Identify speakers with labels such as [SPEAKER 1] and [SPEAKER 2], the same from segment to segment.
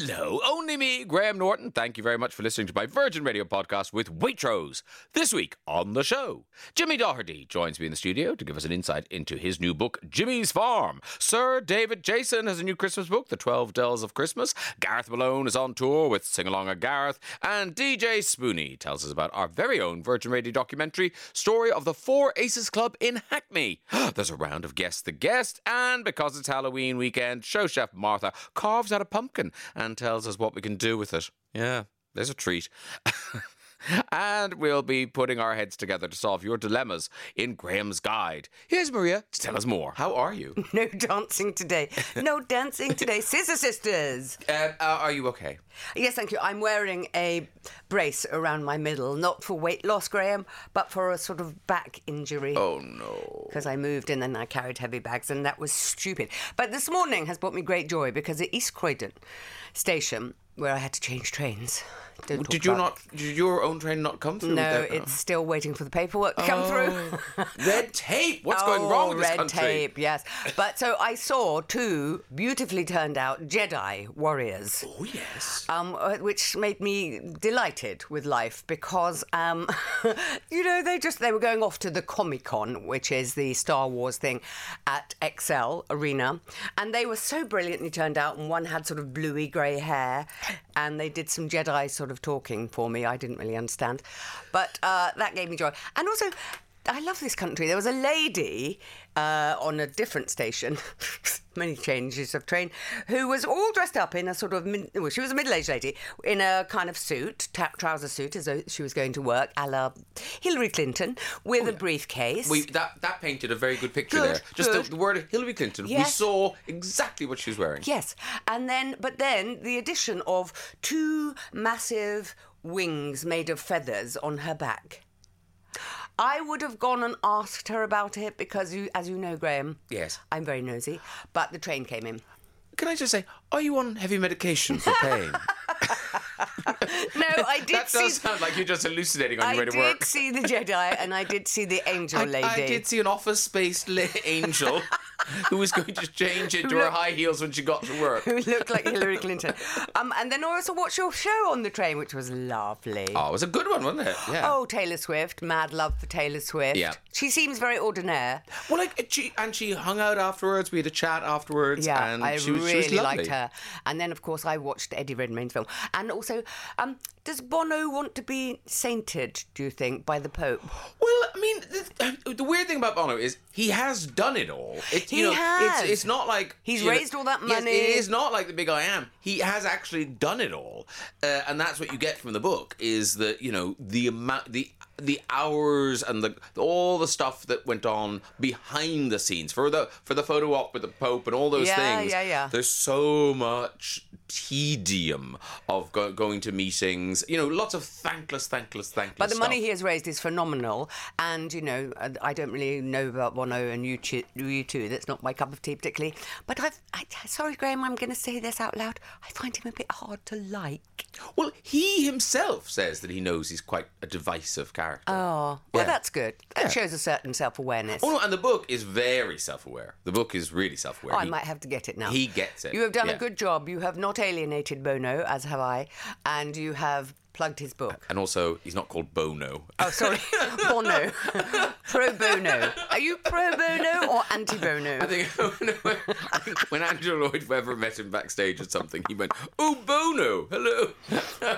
[SPEAKER 1] Hello, only me, Graham Norton. Thank you very much for listening to my Virgin Radio podcast with Waitrose. This week on the show, Jimmy Doherty joins me in the studio to give us an insight into his new book, Jimmy's Farm. Sir David Jason has a new Christmas book, The 12 Dels of Christmas. Gareth Malone is on tour with Sing Along a Gareth. And DJ Spoony tells us about our very own Virgin Radio documentary, Story of the Four Aces Club in Hackney. There's a round of Guess the Guest, and because it's Halloween weekend, show chef Martha carves out a pumpkin and tells us what we can do with it. Yeah, there's a treat. and we'll be putting our heads together to solve your dilemmas in Graham's Guide. Here's Maria to tell us more. How are you?
[SPEAKER 2] No dancing today. No dancing today. Scissor Sisters.
[SPEAKER 1] Uh, uh, are you okay?
[SPEAKER 2] Yes, thank you. I'm wearing a brace around my middle, not for weight loss, Graham, but for a sort of back injury.
[SPEAKER 1] Oh no.
[SPEAKER 2] Because I moved and then I carried heavy bags, and that was stupid. But this morning has brought me great joy because at East Croydon station, where I had to change trains. Don't
[SPEAKER 1] Did you not? Did your own train not come through?
[SPEAKER 2] No, it's still waiting for the paperwork to come through.
[SPEAKER 1] Oh. red tape. What's going wrong with this
[SPEAKER 2] red
[SPEAKER 1] country?
[SPEAKER 2] tape, yes. But so I saw two beautifully turned out Jedi warriors.
[SPEAKER 1] Oh yes.
[SPEAKER 2] Um, uh, which made me delighted with life because, um, you know, they just they were going off to the Comic Con, which is the Star Wars thing, at ExCeL Arena, and they were so brilliantly turned out. And one had sort of bluey grey hair, and they did some Jedi sort of talking for me. I didn't really understand, but uh, that gave me joy. And also, I love this country. There was a lady uh, on a different station, many changes of train, who was all dressed up in a sort of, mid- well, she was a middle aged lady in a kind of suit, ta- trouser suit, as though she was going to work, a la Hillary Clinton, with a briefcase.
[SPEAKER 1] We that that painted a very good picture
[SPEAKER 2] Good,
[SPEAKER 1] there. Just the, the word Hillary Clinton. We saw exactly what she was wearing.
[SPEAKER 2] Yes, and then, but then the addition of two massive wings made of feathers on her back. I would have gone and asked her about it because, you, as you know, Graham,
[SPEAKER 1] Yes.
[SPEAKER 2] I'm very nosy. But the train came in.
[SPEAKER 1] Can I just say, are you on heavy medication for pain?
[SPEAKER 2] No, I did
[SPEAKER 1] that
[SPEAKER 2] see.
[SPEAKER 1] does sound like you're just hallucinating on
[SPEAKER 2] I
[SPEAKER 1] your way to work.
[SPEAKER 2] I did see the Jedi, and I did see the angel
[SPEAKER 1] I,
[SPEAKER 2] lady.
[SPEAKER 1] I did see an office-based la- angel who was going to change into her high heels when she got to work.
[SPEAKER 2] Who looked like Hillary Clinton. Um, and then I also watched your show on the train, which was lovely.
[SPEAKER 1] Oh, it was a good one, wasn't it? Yeah.
[SPEAKER 2] Oh, Taylor Swift, mad love for Taylor Swift.
[SPEAKER 1] Yeah.
[SPEAKER 2] She seems very ordinaire.
[SPEAKER 1] Well, like she and she hung out afterwards. We had a chat afterwards.
[SPEAKER 2] Yeah,
[SPEAKER 1] and
[SPEAKER 2] I
[SPEAKER 1] she was,
[SPEAKER 2] really
[SPEAKER 1] she was lovely.
[SPEAKER 2] liked her. And then, of course, I watched Eddie Redmayne's film. And also, um, does Bono want to be sainted, do you think, by the Pope?
[SPEAKER 1] Well, I mean, the, the weird thing about Bono is he has done it all. It,
[SPEAKER 2] He
[SPEAKER 1] know,
[SPEAKER 2] has.
[SPEAKER 1] It's, it's not like
[SPEAKER 2] He's
[SPEAKER 1] you know-
[SPEAKER 2] raised all that
[SPEAKER 1] Yes,
[SPEAKER 2] money.
[SPEAKER 1] it is not like the big I am. He has actually done it all, uh, and that's what you get from the book is that you know the amount the the hours and the all the stuff that went on behind the scenes for the for the photo op with the Pope and all those
[SPEAKER 2] Yeah,
[SPEAKER 1] things.
[SPEAKER 2] yeah, yeah.
[SPEAKER 1] There's so much tedium of go- going to meetings. You know, lots of thankless, thankless, thankless.
[SPEAKER 2] But the money he has raised is phenomenal. And, you know, uh, I don't really know about Bono and you, two, you two. That's not my cup of tea particularly. But I've, I, sorry, Graham, I'm going to say this out loud. I find him a bit hard to like.
[SPEAKER 1] Well, he himself says that he knows he's quite a divisive character.
[SPEAKER 2] Oh, well,
[SPEAKER 1] Yeah.
[SPEAKER 2] that's good. That
[SPEAKER 1] Yeah.
[SPEAKER 2] shows a certain self awareness.
[SPEAKER 1] Oh no, and the book is very self-aware. The book is really self-aware.
[SPEAKER 2] Oh, I might have to get it now.
[SPEAKER 1] he gets it,
[SPEAKER 2] You have done
[SPEAKER 1] yeah.
[SPEAKER 2] a good job. You have not alienated Bono, as have I, and you have plugged his book.
[SPEAKER 1] and also, he's not called Bono.
[SPEAKER 2] Oh, sorry, Bono. pro Bono. Are you pro Bono or anti Bono?
[SPEAKER 1] I think, I think when Andrew Lloyd Webber met him backstage at something, he went, "Oh, Bono, hello,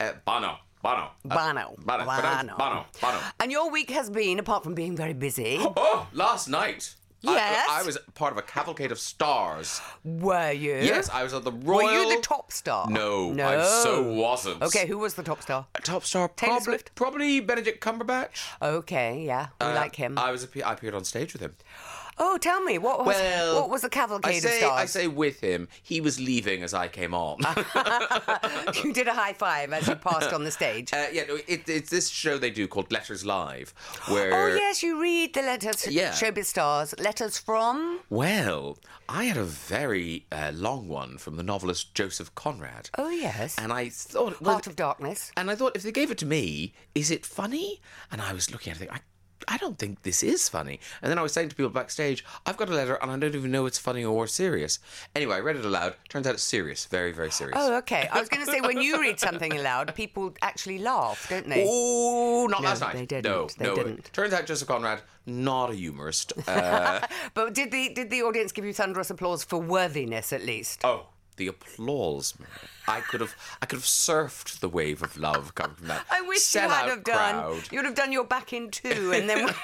[SPEAKER 1] uh, Bono, Bono, Uh,
[SPEAKER 2] Bono.
[SPEAKER 1] Bono, Bono, Bono, Bono."
[SPEAKER 2] And your week has been, apart from being very busy,
[SPEAKER 1] Oh, last night. I-
[SPEAKER 2] Yes?
[SPEAKER 1] I, was part of a cavalcade of stars.
[SPEAKER 2] were you?
[SPEAKER 1] Yes, I was at the Royal.
[SPEAKER 2] Were you the top star?
[SPEAKER 1] No,
[SPEAKER 2] no.
[SPEAKER 1] I so wasn't.
[SPEAKER 2] Okay, who was the top star?
[SPEAKER 1] Top star,
[SPEAKER 2] Taylor
[SPEAKER 1] probably,
[SPEAKER 2] Swift?
[SPEAKER 1] probably Benedict Cumberbatch.
[SPEAKER 2] Okay, yeah, we
[SPEAKER 1] Uh,
[SPEAKER 2] like him.
[SPEAKER 1] I was I appeared on stage with him.
[SPEAKER 2] Oh, tell me, what was
[SPEAKER 1] Well,
[SPEAKER 2] what was the
[SPEAKER 1] I
[SPEAKER 2] cavalcade
[SPEAKER 1] say,
[SPEAKER 2] of stars?
[SPEAKER 1] I say with him. He was leaving as I came on.
[SPEAKER 2] you did a high five as you passed on the stage.
[SPEAKER 1] uh, yeah, no, it, it's this show they do called Letters Live, where
[SPEAKER 2] Oh yes, you read the letters.
[SPEAKER 1] Yeah.
[SPEAKER 2] Showbiz stars. Letters from.
[SPEAKER 1] well, I had a very uh, long one from the novelist Joseph Conrad.
[SPEAKER 2] Oh yes.
[SPEAKER 1] And I thought, well,
[SPEAKER 2] Heart of Darkness.
[SPEAKER 1] and I thought if they gave it to me, is it funny? And I was looking at it, I, I don't think this is funny. And then I was saying to people backstage, I've got a letter and I don't even know it's funny or serious. Anyway, I read it aloud. Turns out it's serious, very, very serious.
[SPEAKER 2] Oh, okay. I was going to say when you read something aloud, people actually laugh, don't they?
[SPEAKER 1] Oh, not
[SPEAKER 2] No,
[SPEAKER 1] last night.
[SPEAKER 2] they didn't.
[SPEAKER 1] No,
[SPEAKER 2] They
[SPEAKER 1] no.
[SPEAKER 2] didn't.
[SPEAKER 1] Turns out Joseph Conrad, not a humorist. Uh,
[SPEAKER 2] But did the did the audience give you thunderous applause for worthiness at least?
[SPEAKER 1] oh, the applause. I could have, I could have surfed the wave of love coming from that.
[SPEAKER 2] I wish you had have done.
[SPEAKER 1] crowd.
[SPEAKER 2] You would have done your back in two, and then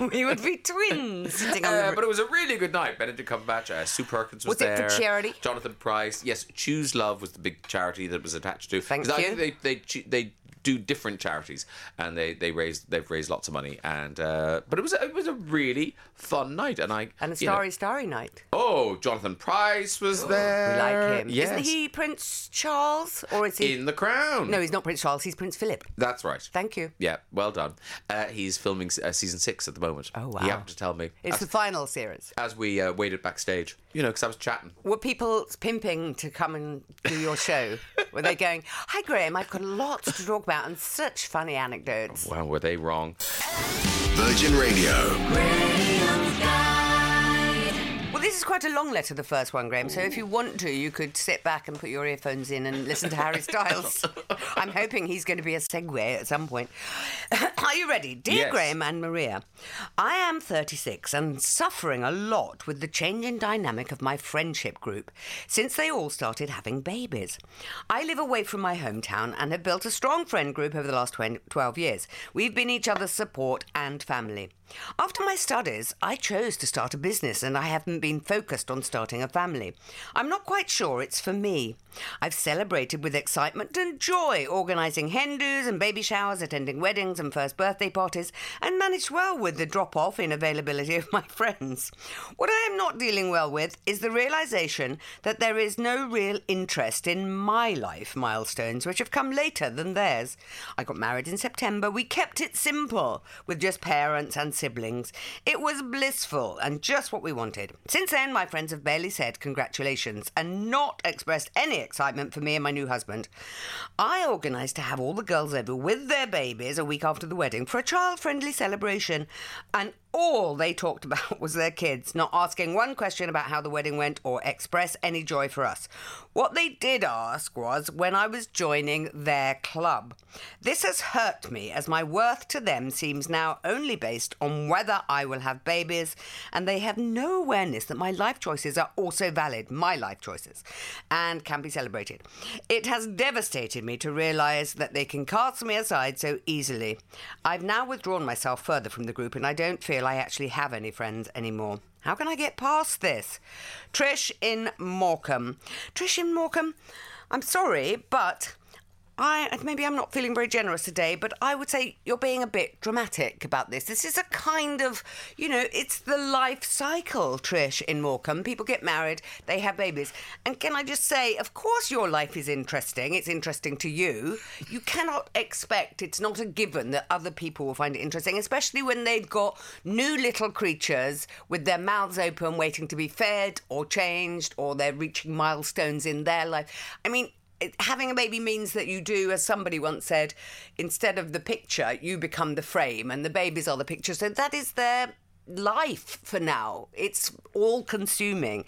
[SPEAKER 2] we, we would be twins sitting on
[SPEAKER 1] Uh, but it was a really good night. Benedict Cumberbatch, uh, Sue Perkins was,
[SPEAKER 2] Was it for
[SPEAKER 1] there.
[SPEAKER 2] charity?
[SPEAKER 1] Jonathan Pryce. Yes, Choose Love was the big charity that was attached to.
[SPEAKER 2] Thank
[SPEAKER 1] 'Cause I
[SPEAKER 2] you.
[SPEAKER 1] think they they they do different charities, and they they raise they've raised lots of money. And uh, but it was it was a really fun night, and I
[SPEAKER 2] and a
[SPEAKER 1] you know-
[SPEAKER 2] starry, starry night.
[SPEAKER 1] oh, Jonathan Pryce was there.
[SPEAKER 2] We like him.
[SPEAKER 1] Yes.
[SPEAKER 2] Isn't he Prince Charles, or is he?
[SPEAKER 1] in the Crown?
[SPEAKER 2] no, he's not Prince Charles. He's Prince Philip.
[SPEAKER 1] that's right.
[SPEAKER 2] Thank you.
[SPEAKER 1] Yeah, well done. Uh, he's filming uh, season six at the moment.
[SPEAKER 2] Oh, wow.
[SPEAKER 1] He happened to tell me
[SPEAKER 2] It's
[SPEAKER 1] as,
[SPEAKER 2] the final series.
[SPEAKER 1] as we uh, waited backstage. You know, because I was chatting.
[SPEAKER 2] Were people pimping to come and do your show? Were they going, "Hi Graham, I've got lots to talk about and such funny anecdotes."
[SPEAKER 1] Well, were they wrong?
[SPEAKER 3] Virgin Radio.
[SPEAKER 2] Well, this is quite a long letter, the first one, Graham. So if you want to, you could sit back and put your earphones in and listen to Harry Styles. I'm hoping he's going to be a segue at some point. Are you ready? Dear
[SPEAKER 1] Yes.
[SPEAKER 2] Graham and Maria, I am 36 and suffering a lot with the change in dynamic of my friendship group since they all started having babies. I live away from my hometown and have built a strong friend group over the last 20, 12 years. We've been each other's support and family. After my studies, I chose to start a business and I haven't been focused on starting a family. I'm not quite sure it's for me. I've celebrated with excitement and joy, organising hen do's and baby showers, attending weddings and first birthday parties, and managed well with the drop off in availability of my friends. What I am not dealing well with is the realisation that there is no real interest in my life milestones, which have come later than theirs. I got married in September. We kept it simple with just parents and siblings. It was blissful and just what we wanted. Since then, my friends have barely said congratulations and not expressed any excitement for me and my new husband. I organised to have all the girls over with their babies a week after the wedding for a child friendly celebration, and all they talked about was their kids, not asking one question about how the wedding went or express any joy for us. What they did ask was when I was joining their club. This has hurt me as my worth to them seems now only based on whether I will have babies, and they have no awareness that my life choices are also valid, my life choices, and can be celebrated. It has devastated me to realise that they can cast me aside so easily. I've now withdrawn myself further from the group, and I don't feel I actually have any friends anymore. How can I get past this? Trish in Morecambe. Trish in Morecambe, I'm sorry, but I maybe I'm not feeling very generous today, but I would say you're being a bit dramatic about this. This is a kind of, you know, it's the life cycle, Trish, in Morecambe. People get married, they have babies. And can I just say, of course your life is interesting. It's interesting to you. You cannot expect, it's not a given that other people will find it interesting, especially when they've got new little creatures with their mouths open waiting to be fed or changed or they're reaching milestones in their life. I mean, having a baby means that you do, as somebody once said, instead of the picture, you become the frame, and the babies are the picture. So that is their life for now. It's all consuming.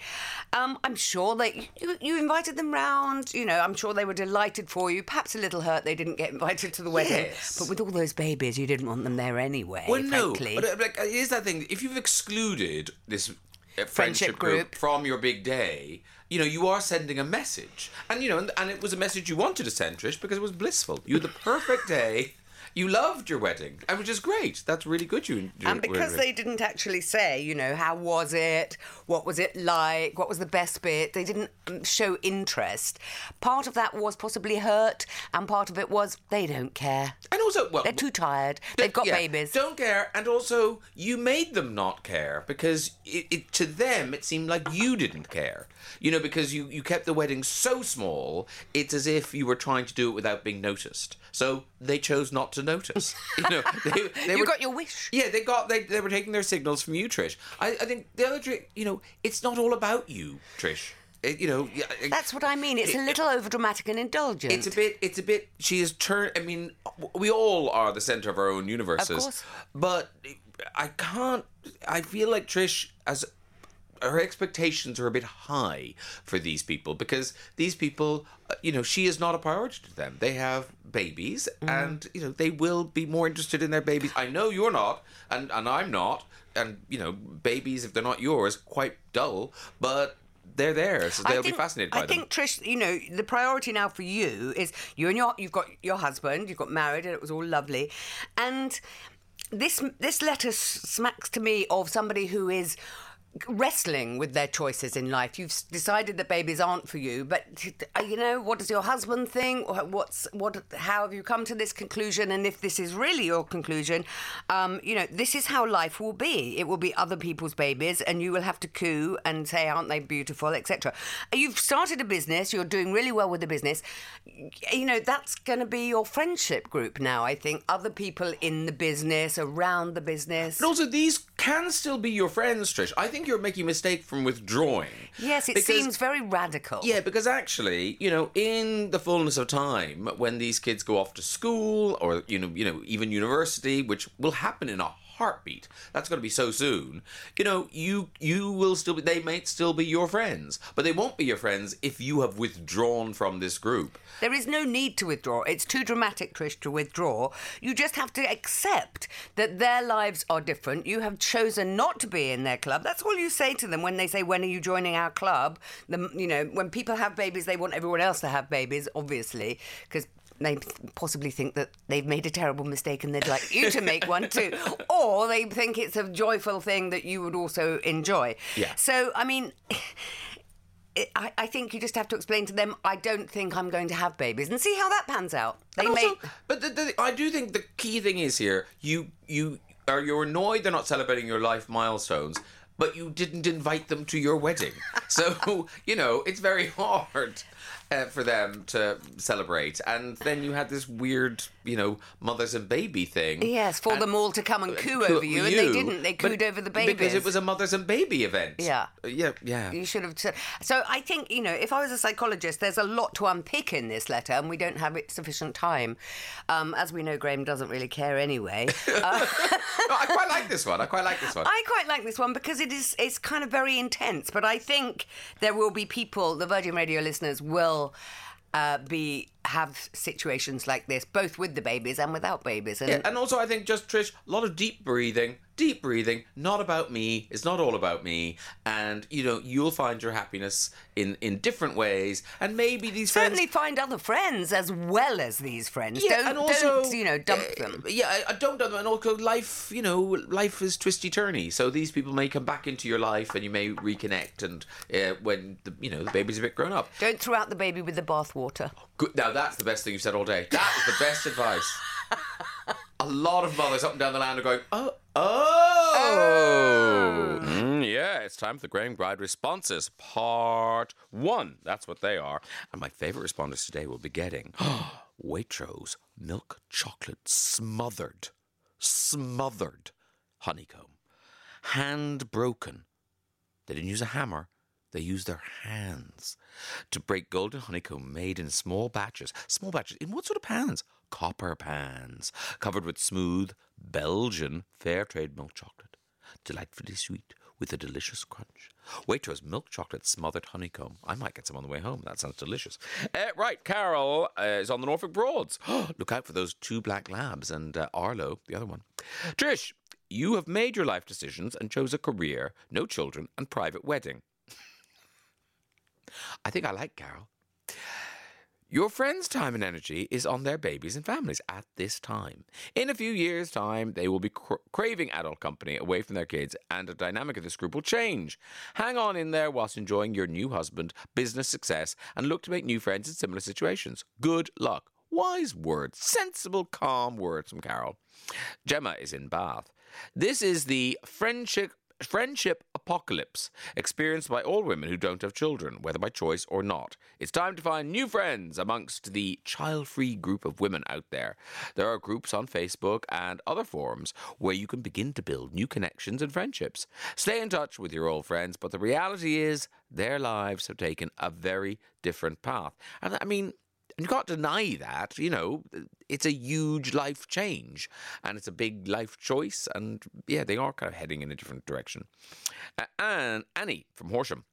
[SPEAKER 2] Um, I'm sure that you, you invited them round. You know, I'm sure they were delighted for you. Perhaps a little hurt they didn't get invited to the wedding.
[SPEAKER 1] Yes.
[SPEAKER 2] But with all those babies, you didn't want them there anyway.
[SPEAKER 1] Well, no,
[SPEAKER 2] frankly.
[SPEAKER 1] but uh, like, uh, here's that thing: if you've excluded this uh, friendship,
[SPEAKER 2] group.
[SPEAKER 1] group from your big day, you know you are sending a message, and you know, and, and it was a message you wanted to send, Trish, because it was blissful. You had the perfect day. You loved your wedding, which is great. That's really good. You you
[SPEAKER 2] And because they didn't actually say, you know, how was it? What was it like? What was the best bit? They didn't um, show interest. Part of that was possibly hurt, and part of it was they don't care.
[SPEAKER 1] and also, well,
[SPEAKER 2] They're too tired. They've got
[SPEAKER 1] yeah,
[SPEAKER 2] babies.
[SPEAKER 1] Don't care, and also you made them not care because it, it to them it seemed like you didn't care. You know, because you you kept the wedding so small, it's as if you were trying to do it without being noticed. So they chose not to notice. You know, they, they
[SPEAKER 2] You
[SPEAKER 1] were,
[SPEAKER 2] got your wish.
[SPEAKER 1] Yeah, they got they, they were taking their signals from you, Trish. I, I think the other trick, you know, it's not all about you, Trish. It- you know, it-
[SPEAKER 2] That's what I mean. It's a little overdramatic and indulgent.
[SPEAKER 1] it's a bit. It's a bit. She has turned. I mean, we all are the center of our own universes.
[SPEAKER 2] Of course.
[SPEAKER 1] But I can't. I feel like Trish as her expectations are a bit high for these people because these people, uh, you know, she is not a priority to them. They have babies, and you know they will be more interested in their babies. I know you're not, and and I'm not, and you know, babies if they're not yours, quite dull, but. They're there, so they'll
[SPEAKER 2] think-
[SPEAKER 1] be fascinated by
[SPEAKER 2] I
[SPEAKER 1] them.
[SPEAKER 2] think Trish, you know, the priority now for you is you and your you've got your husband, you've got married, and it was all lovely, and this this letter smacks to me of somebody who is wrestling with their choices in life. You've decided that babies aren't for you, but uh, you know what does your husband think? What's what? How have you come to this conclusion? And if this is really your conclusion, um, you know this is how life will be. It will be other people's babies, and you will have to coo and say, "Aren't they beautiful?" etc. You've started a business. You're doing really well with the business. You know that's going to be your friendship group now. I think other people in the business, around the business.
[SPEAKER 1] But also, these can still be your friends, Trish. I think you're making a mistake from withdrawing.
[SPEAKER 2] Yes, it
[SPEAKER 1] Because-
[SPEAKER 2] seems very radical.
[SPEAKER 1] Yeah, because actually, you know, in the fullness of time, when these kids go off to school or you know, you know, even university, which will happen in a heartbeat. That's going to be so soon. You know, you you will still be. They might still be your friends, but they won't be your friends if you have withdrawn from this group.
[SPEAKER 2] There is no need to withdraw. It's too dramatic, Trish, to withdraw. You just have to accept that their lives are different. You have chosen not to be in their club. That's all you say to them when they say, "When are you joining our club?" The, you know, when people have babies, they want everyone else to have babies, obviously, because they possibly think that they've made a terrible mistake and they'd like you to make one too. Or they think it's a joyful thing that you would also enjoy.
[SPEAKER 1] Yeah.
[SPEAKER 2] So, I mean, it, I, I think you just have to explain to them, I don't think I'm going to have babies, and see how that pans out. They
[SPEAKER 1] And
[SPEAKER 2] may.
[SPEAKER 1] also, but the, the, I do think the key thing is here you you are you're annoyed they're not celebrating your life milestones, but you didn't invite them to your wedding. so you know it's very hard. Uh, for them to celebrate, and then you had this weird, you know, mothers and baby thing.
[SPEAKER 2] Yes, for
[SPEAKER 1] And-
[SPEAKER 2] them all to come and coo
[SPEAKER 1] Coo-
[SPEAKER 2] over you, and they didn't. They cooed over the
[SPEAKER 1] baby.
[SPEAKER 2] because
[SPEAKER 1] it was a mothers and baby event.
[SPEAKER 2] Yeah.
[SPEAKER 1] Uh, yeah, yeah.
[SPEAKER 2] You should have said. So I think you know, if I was a psychologist, there's a lot to unpick in this letter, and we don't have it sufficient time. Um, as we know, Graham doesn't really care anyway. Uh,
[SPEAKER 1] No, I quite like this one. I quite like this one.
[SPEAKER 2] I quite like this one because it is it's kind of very intense. But I think there will be people, the Virgin Radio listeners will uh, be have situations like this, both with the babies and without babies. And
[SPEAKER 1] Yeah, and also I think just Trish, a lot of deep breathing, deep breathing. Not about me. It's not all about me. And you know, you'll find your happiness in in different ways. And maybe these
[SPEAKER 2] certainly
[SPEAKER 1] friends.
[SPEAKER 2] find other friends as well as these friends.
[SPEAKER 1] Yeah,
[SPEAKER 2] don't,
[SPEAKER 1] and also
[SPEAKER 2] don't you know dump
[SPEAKER 1] uh,
[SPEAKER 2] them.
[SPEAKER 1] Yeah, I, I don't dump them. And also, life, you know, life is twisty turny. So these people may come back into your life, and you may reconnect. And uh, when the you know the baby's a bit grown up.
[SPEAKER 2] Don't throw out the baby with the bathwater.
[SPEAKER 1] Good. Now that's the best thing you've said all day. That is the best advice. A lot of mothers up and down the land are going, oh, oh. Mm, yeah, it's time for the Graham's Guide responses, part one. That's what they are. And my favourite responders today will be getting Waitrose milk chocolate smothered, smothered honeycomb, hand broken. They didn't use a hammer. They used their hands to break golden honeycomb made in small batches. Small batches. In what sort of pans? Copper pans, covered with smooth Belgian fair trade milk chocolate. Delightfully sweet with a delicious crunch. Waitrose milk chocolate smothered honeycomb. I might get some on the way home. That sounds delicious. Uh, right, Carol uh, is on the Norfolk Broads. Look out for those two black labs and uh, Arlo, the other one. Trish, you have made your life decisions and chose a career, no children, and private wedding. I think I like Carol. Your friends' time and energy is on their babies and families at this time. In a few years' time, they will be cra- craving adult company away from their kids, and the dynamic of this group will change. Hang on in there whilst enjoying your new husband, business success, and look to make new friends in similar situations. Good luck. Wise words, sensible, calm words from Carol. Gemma is in Bath. This is the friendship friendship apocalypse experienced by all women who don't have children, whether by choice or not. It's time to find new friends amongst the child free group of women out there. There are groups on Facebook and other forums where you can begin to build new connections and friendships. Stay in touch with your old friends, but the reality is their lives have taken a very different path. And I mean, And you can't deny that, you know, it's a huge life change and it's a big life choice. And yeah, they are kind of heading in a different direction. Uh, and Annie from Horsham.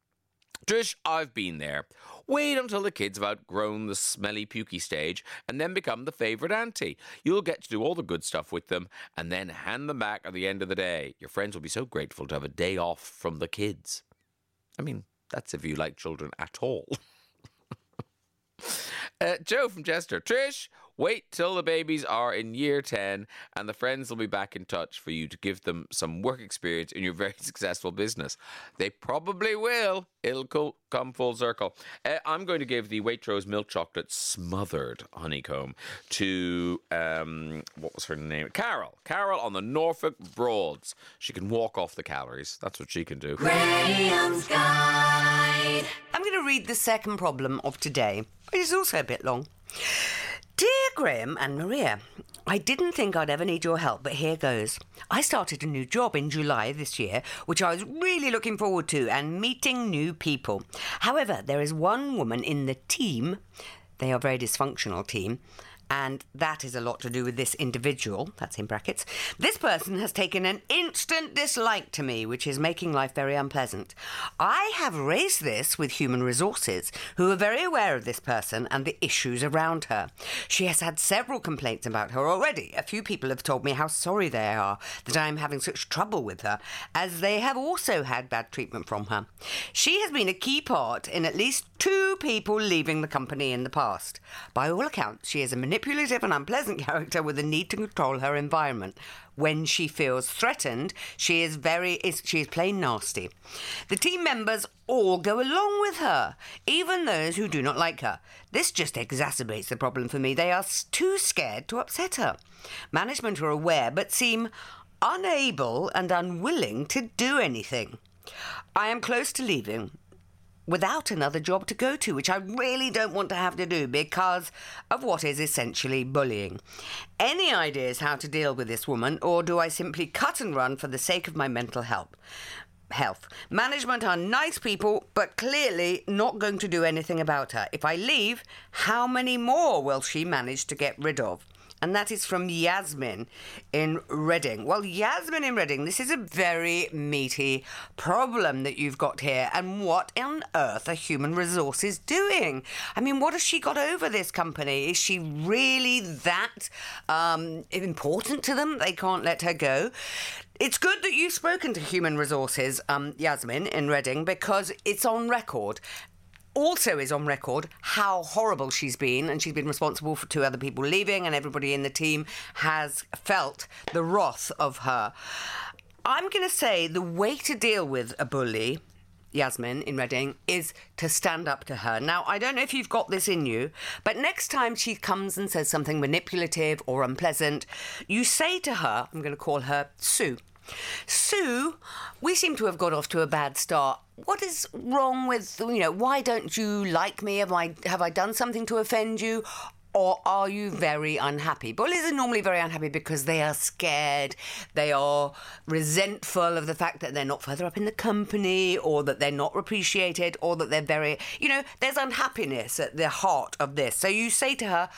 [SPEAKER 1] Trish, I've been there. Wait until the kids have outgrown the smelly, pukey stage and then become the favourite auntie. You'll get to do all the good stuff with them and then hand them back at the end of the day. Your friends will be so grateful to have a day off from the kids. I mean, that's if you like children at all. Uh, Joe from Chester. Trish, wait till the babies are in year 10 and the friends will be back in touch for you to give them some work experience in your very successful business. They probably will. It'll co- come full circle. Uh, I'm going to give the Waitrose milk chocolate smothered honeycomb to, um, what was her name? Carol. Carol on the Norfolk Broads. She can walk off the calories. That's what she can do.
[SPEAKER 2] Graham's Guide. I'm going to read the second problem of today. It is also a bit long. Dear Graham and Maria, I didn't think I'd ever need your help, but here goes. I started a new job in July this year, which I was really looking forward to, and meeting new people. However, there is one woman in the team, they are a very dysfunctional team, and that is a lot to do with this individual, that's in brackets. This person has taken an instant dislike to me, which is making life very unpleasant. I have raised this with human resources, who are very aware of this person and the issues around her. She has had several complaints about her already. A few people have told me how sorry they are that I am having such trouble with her, as they have also had bad treatment from her. She has been a key part in at least two people leaving the company in the past. By all accounts, she is a manipulative and unpleasant character with a need to control her environment. When she feels threatened, she is very is, she is plain nasty. The team members all go along with her, even those who do not like her. This just exacerbates the problem for me. They are too scared to upset her. Management are aware but seem unable and unwilling to do anything. I am close to leaving without another job to go to, which I really don't want to have to do because of what is essentially bullying. Any ideas how to deal with this woman, or do I simply cut and run for the sake of my mental health? Health. Management are nice people, but clearly not going to do anything about her. If I leave, how many more will she manage to get rid of? And that is from Yasmin in Reading. Well, Yasmin in Reading, this is a very meaty problem that you've got here. And what on earth are human resources doing? I mean, what has she got over this company? Is she really that um, important to them? They can't let her go. It's good that you've spoken to human resources, um, Yasmin in Reading, because it's on record also is on record how horrible she's been, and she's been responsible for two other people leaving, and everybody in the team has felt the wrath of her. I'm going to say the way to deal with a bully. Yasmin in Reading is to stand up to her. Now, I don't know if you've got this in you, but next time she comes and says something manipulative or unpleasant, you say to her, I'm going to call her Sue. Sue, we seem to have got off to a bad start. What is wrong with you know? Why don't you like me? Have I have I done something to offend you? Or are you very unhappy? Bullies are normally very unhappy because they are scared, they are resentful of the fact that they're not further up in the company, or that they're not appreciated, or that they're very, you know, there's unhappiness at the heart of this. So you say to her,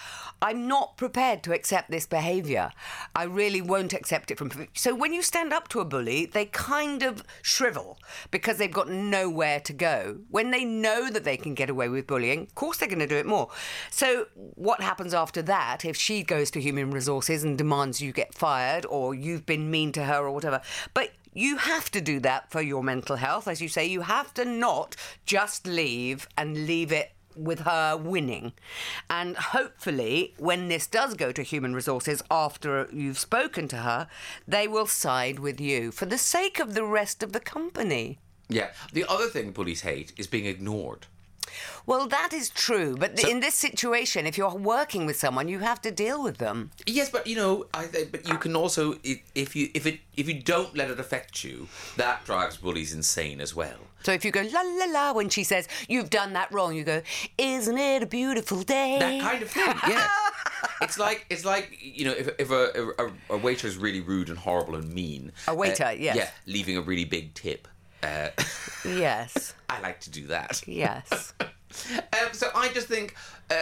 [SPEAKER 2] I'm not prepared to accept this behaviour. I really won't accept it from. So when you stand up to a bully, they kind of shrivel because they've got nowhere to go. When they know that they can get away with bullying, of course they're going to do it more. So what happens after that if she goes to human resources and demands you get fired or you've been mean to her or whatever? But you have to do that for your mental health. As you say, you have to not just leave and leave it with her winning. And hopefully, when this does go to human resources after you've spoken to her, they will side with you for the sake of the rest of the company.
[SPEAKER 1] Yeah. The other thing police hate is being ignored.
[SPEAKER 2] Well, that is true, but in this situation, if you're working with someone, you have to deal with them.
[SPEAKER 1] Yes, but you know, I but you can also if you if it if you don't let it affect you, that drives bullies insane as well.
[SPEAKER 2] So if you go la la la when she says you've done that wrong, you go, "Isn't it a beautiful day?"
[SPEAKER 1] That kind of thing, yeah. it's like it's like you know if if a a, a waiter is really rude and horrible and mean.
[SPEAKER 2] A waiter,
[SPEAKER 1] uh,
[SPEAKER 2] yes.
[SPEAKER 1] Yeah, leaving a really big tip. Uh,
[SPEAKER 2] Yes,
[SPEAKER 1] I like to do that.
[SPEAKER 2] yes.
[SPEAKER 1] Um, so I just think uh,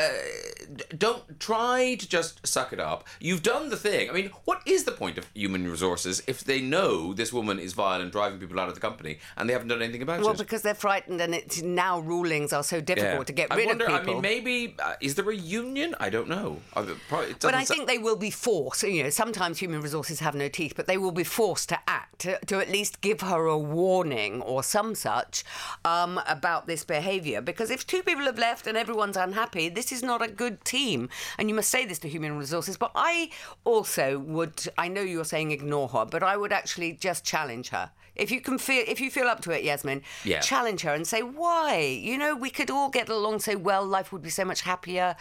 [SPEAKER 1] don't try to just suck it up. You've done the thing. I mean, what is the point of human resources if they know this woman is vile and driving people out of the company and they haven't done anything about
[SPEAKER 2] Well,
[SPEAKER 1] it?
[SPEAKER 2] Well, because they're frightened, and it's now rulings are so difficult to get
[SPEAKER 1] I
[SPEAKER 2] rid
[SPEAKER 1] wonder,
[SPEAKER 2] of
[SPEAKER 1] I mean, maybe uh, is there a union? I don't know. I, probably,
[SPEAKER 2] But I think they will be forced. You know, sometimes human resources have no teeth, but they will be forced to to, to at least give her a warning or some such um, about this behaviour. Because if two people have left and everyone's unhappy, this is not a good team. And you must say this to human resources. But I also would. I know you're saying ignore her, but I would actually just challenge her. If you can feel, if you feel up to it, Yasmin,
[SPEAKER 1] Yeah.
[SPEAKER 2] challenge her and say why. You know, we could all get along so well. Life would be so much happier.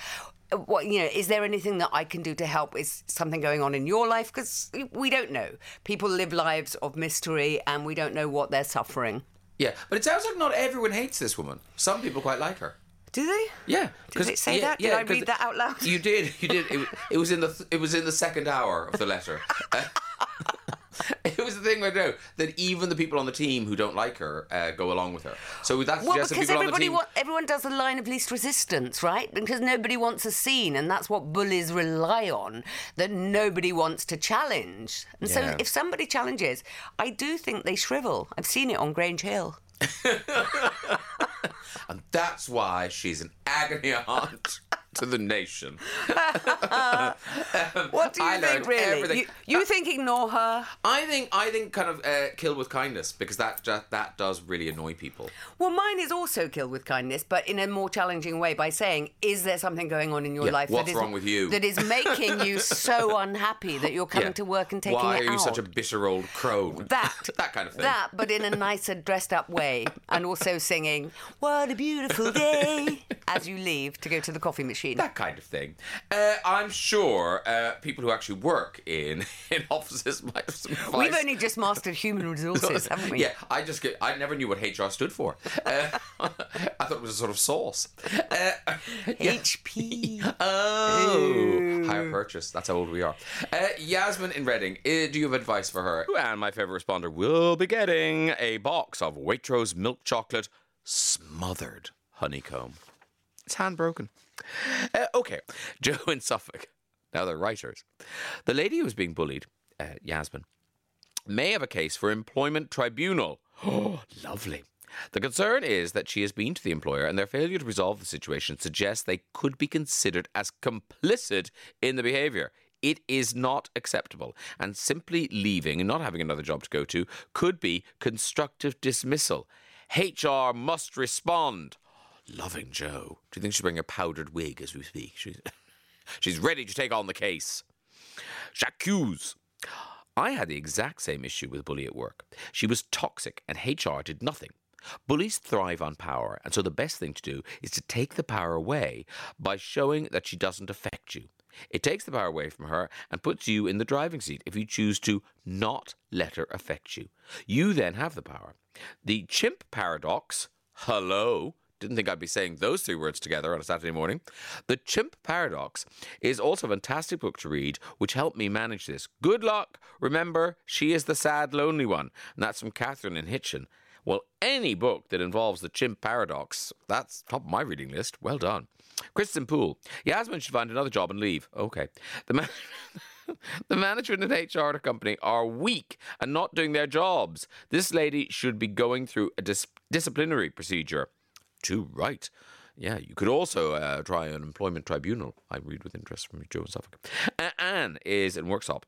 [SPEAKER 2] Uh, What you know? Is there anything that I can do to help? Is something going on in your life? Because we don't know. People live lives of mystery, and we don't know what they're suffering.
[SPEAKER 1] yeah, but it sounds like not everyone hates this woman. Some people quite like her.
[SPEAKER 2] Do they?
[SPEAKER 1] Yeah,
[SPEAKER 2] Did it say that? Did I read that out loud?
[SPEAKER 1] You did. You did. It, it was in the it was in the second hour of the letter. It was the thing I know that even the people on the team who don't like her uh, go along with her. So that
[SPEAKER 2] Well,
[SPEAKER 1] that
[SPEAKER 2] because everybody wa- everyone does the line of least resistance, right? Because nobody wants a scene, and that's what bullies rely on. That nobody wants to challenge, and
[SPEAKER 1] Yeah.
[SPEAKER 2] so if somebody challenges, I do think they shrivel. I've seen it on Grange Hill.
[SPEAKER 1] and that's why she's an agony aunt to the nation.
[SPEAKER 2] What do you
[SPEAKER 1] I
[SPEAKER 2] think, really?
[SPEAKER 1] everything.
[SPEAKER 2] You, you think ignore her?
[SPEAKER 1] I think I think kind of uh, kill with kindness because that just, that does really annoy people.
[SPEAKER 2] Well, mine is also killed with kindness, but in a more challenging way by saying, "Is there something going on in your
[SPEAKER 1] Yeah,
[SPEAKER 2] life
[SPEAKER 1] what's
[SPEAKER 2] that is
[SPEAKER 1] wrong with you?"
[SPEAKER 2] that is making you so unhappy that you're coming
[SPEAKER 1] Yeah.
[SPEAKER 2] to work and taking
[SPEAKER 1] Why
[SPEAKER 2] it Why
[SPEAKER 1] are you such a bitter old crone?
[SPEAKER 2] that
[SPEAKER 1] that kind of thing.
[SPEAKER 2] That, but in a nicer, dressed-up way, and also singing "What a beautiful day" as you leave to go to the coffee machine.
[SPEAKER 1] that kind of thing. Uh, I'm sure uh, people who actually work in in offices might have some advice.
[SPEAKER 2] We've only just mastered human resources, haven't we?
[SPEAKER 1] Yeah, I just get, I never knew what HR stood for. Uh, I thought it was a sort of sauce. Uh, yeah.
[SPEAKER 2] HP.
[SPEAKER 1] Oh, higher purchase. That's how old we are. Uh, Yasmin in Reading, uh, do you have advice for her? And my favourite responder will be getting a box of Waitrose milk chocolate smothered honeycomb. It's hand broken. Uh, okay, Joe in Suffolk. Now they're writers. The lady who was being bullied, uh, Yasmin, may have a case for employment tribunal. Oh, lovely. The concern is that she has been to the employer and their failure to resolve the situation suggests they could be considered as complicit in the behaviour. It is not acceptable, and simply leaving and not having another job to go to could be constructive dismissal. HR must respond. Loving Joe. Do you think she's wearing a powdered wig as we speak? She's, she's ready to take on the case. J'accuse. I had the exact same issue with bully at work. She was toxic and HR did nothing. Bullies thrive on power, and so the best thing to do is to take the power away by showing that she doesn't affect you. It takes the power away from her and puts you in the driving seat if you choose to not let her affect you. You then have the power. The chimp paradox, hello, didn't think I'd be saying those three words together on a Saturday morning. The Chimp Paradox is also a fantastic book to read, which helped me manage this. Good luck. Remember, she is the sad, lonely one. And that's from Catherine in Hitchin. Well, any book that involves the chimp paradox, that's top of my reading list. Well done. Kristen Poole. Yasmin should find another job and leave. Okay. The man. The management and HR at a company are weak and not doing their jobs. This lady should be going through a dis- disciplinary procedure. Too right. Yeah, you could also uh, try an employment tribunal. I read with interest from Joe in Suffolk. Uh, Anne is in Worksop.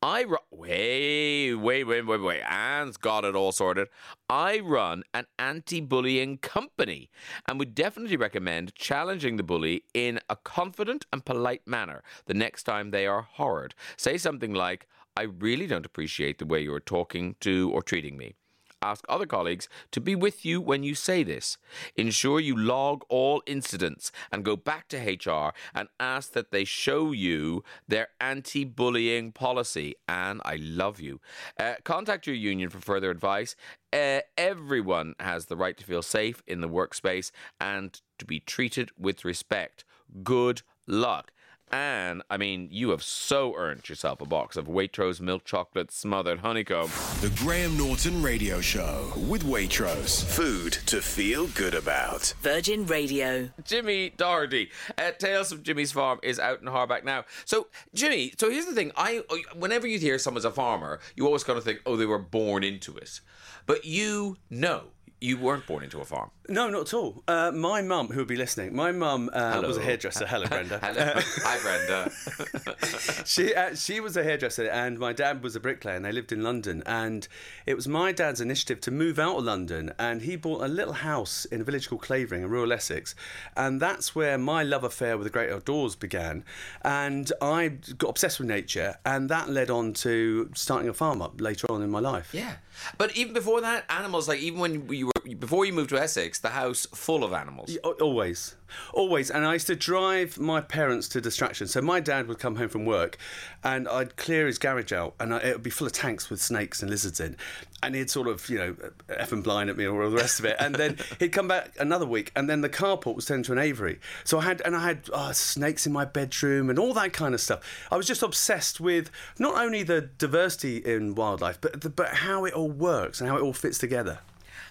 [SPEAKER 1] I ru- wait, wait, wait, wait, wait. Anne's got it all sorted. I run an anti-bullying company, and would definitely recommend challenging the bully in a confident and polite manner the next time they are horrid. Say something like, "I really don't appreciate the way you are talking to or treating me." Ask other colleagues to be with you when you say this. Ensure you log all incidents and go back to HR and ask that they show you their anti bullying policy. And I love you. Uh, contact your union for further advice. Uh, everyone has the right to feel safe in the workspace and to be treated with respect. Good luck. And I mean, you have so earned yourself a box of Waitrose milk chocolate smothered honeycomb.
[SPEAKER 3] The Graham Norton Radio Show with Waitrose. Food to feel good about.
[SPEAKER 4] Virgin Radio.
[SPEAKER 1] Jimmy Doherty, uh, Tales from Jimmy's Farm is out in Harback now. So, Jimmy, so here's the thing: I, whenever you hear someone's a farmer, you always kind of think, oh, they were born into it. But you know you weren't born into a farm.
[SPEAKER 5] No, not at all. Uh, my mum, who would be listening, my mum uh, was a hairdresser. Hello, Brenda.
[SPEAKER 1] Hello. Hi, Brenda.
[SPEAKER 5] she uh, she was a hairdresser, and my dad was a bricklayer, and they lived in London. And it was my dad's initiative to move out of London, and he bought a little house in a village called Clavering in rural Essex, and that's where my love affair with the great outdoors began. And I got obsessed with nature, and that led on to starting a farm up later on in my life.
[SPEAKER 1] Yeah, but even before that, animals like even when you were before you moved to Essex, the house full of animals.
[SPEAKER 5] Always, always. And I used to drive my parents to distraction. So my dad would come home from work, and I'd clear his garage out, and it would be full of tanks with snakes and lizards in. And he'd sort of, you know, F and blind at me or all the rest of it. And then he'd come back another week, and then the carport was turned into an aviary. So I had, and I had oh, snakes in my bedroom and all that kind of stuff. I was just obsessed with not only the diversity in wildlife, but the, but how it all works and how it all fits together.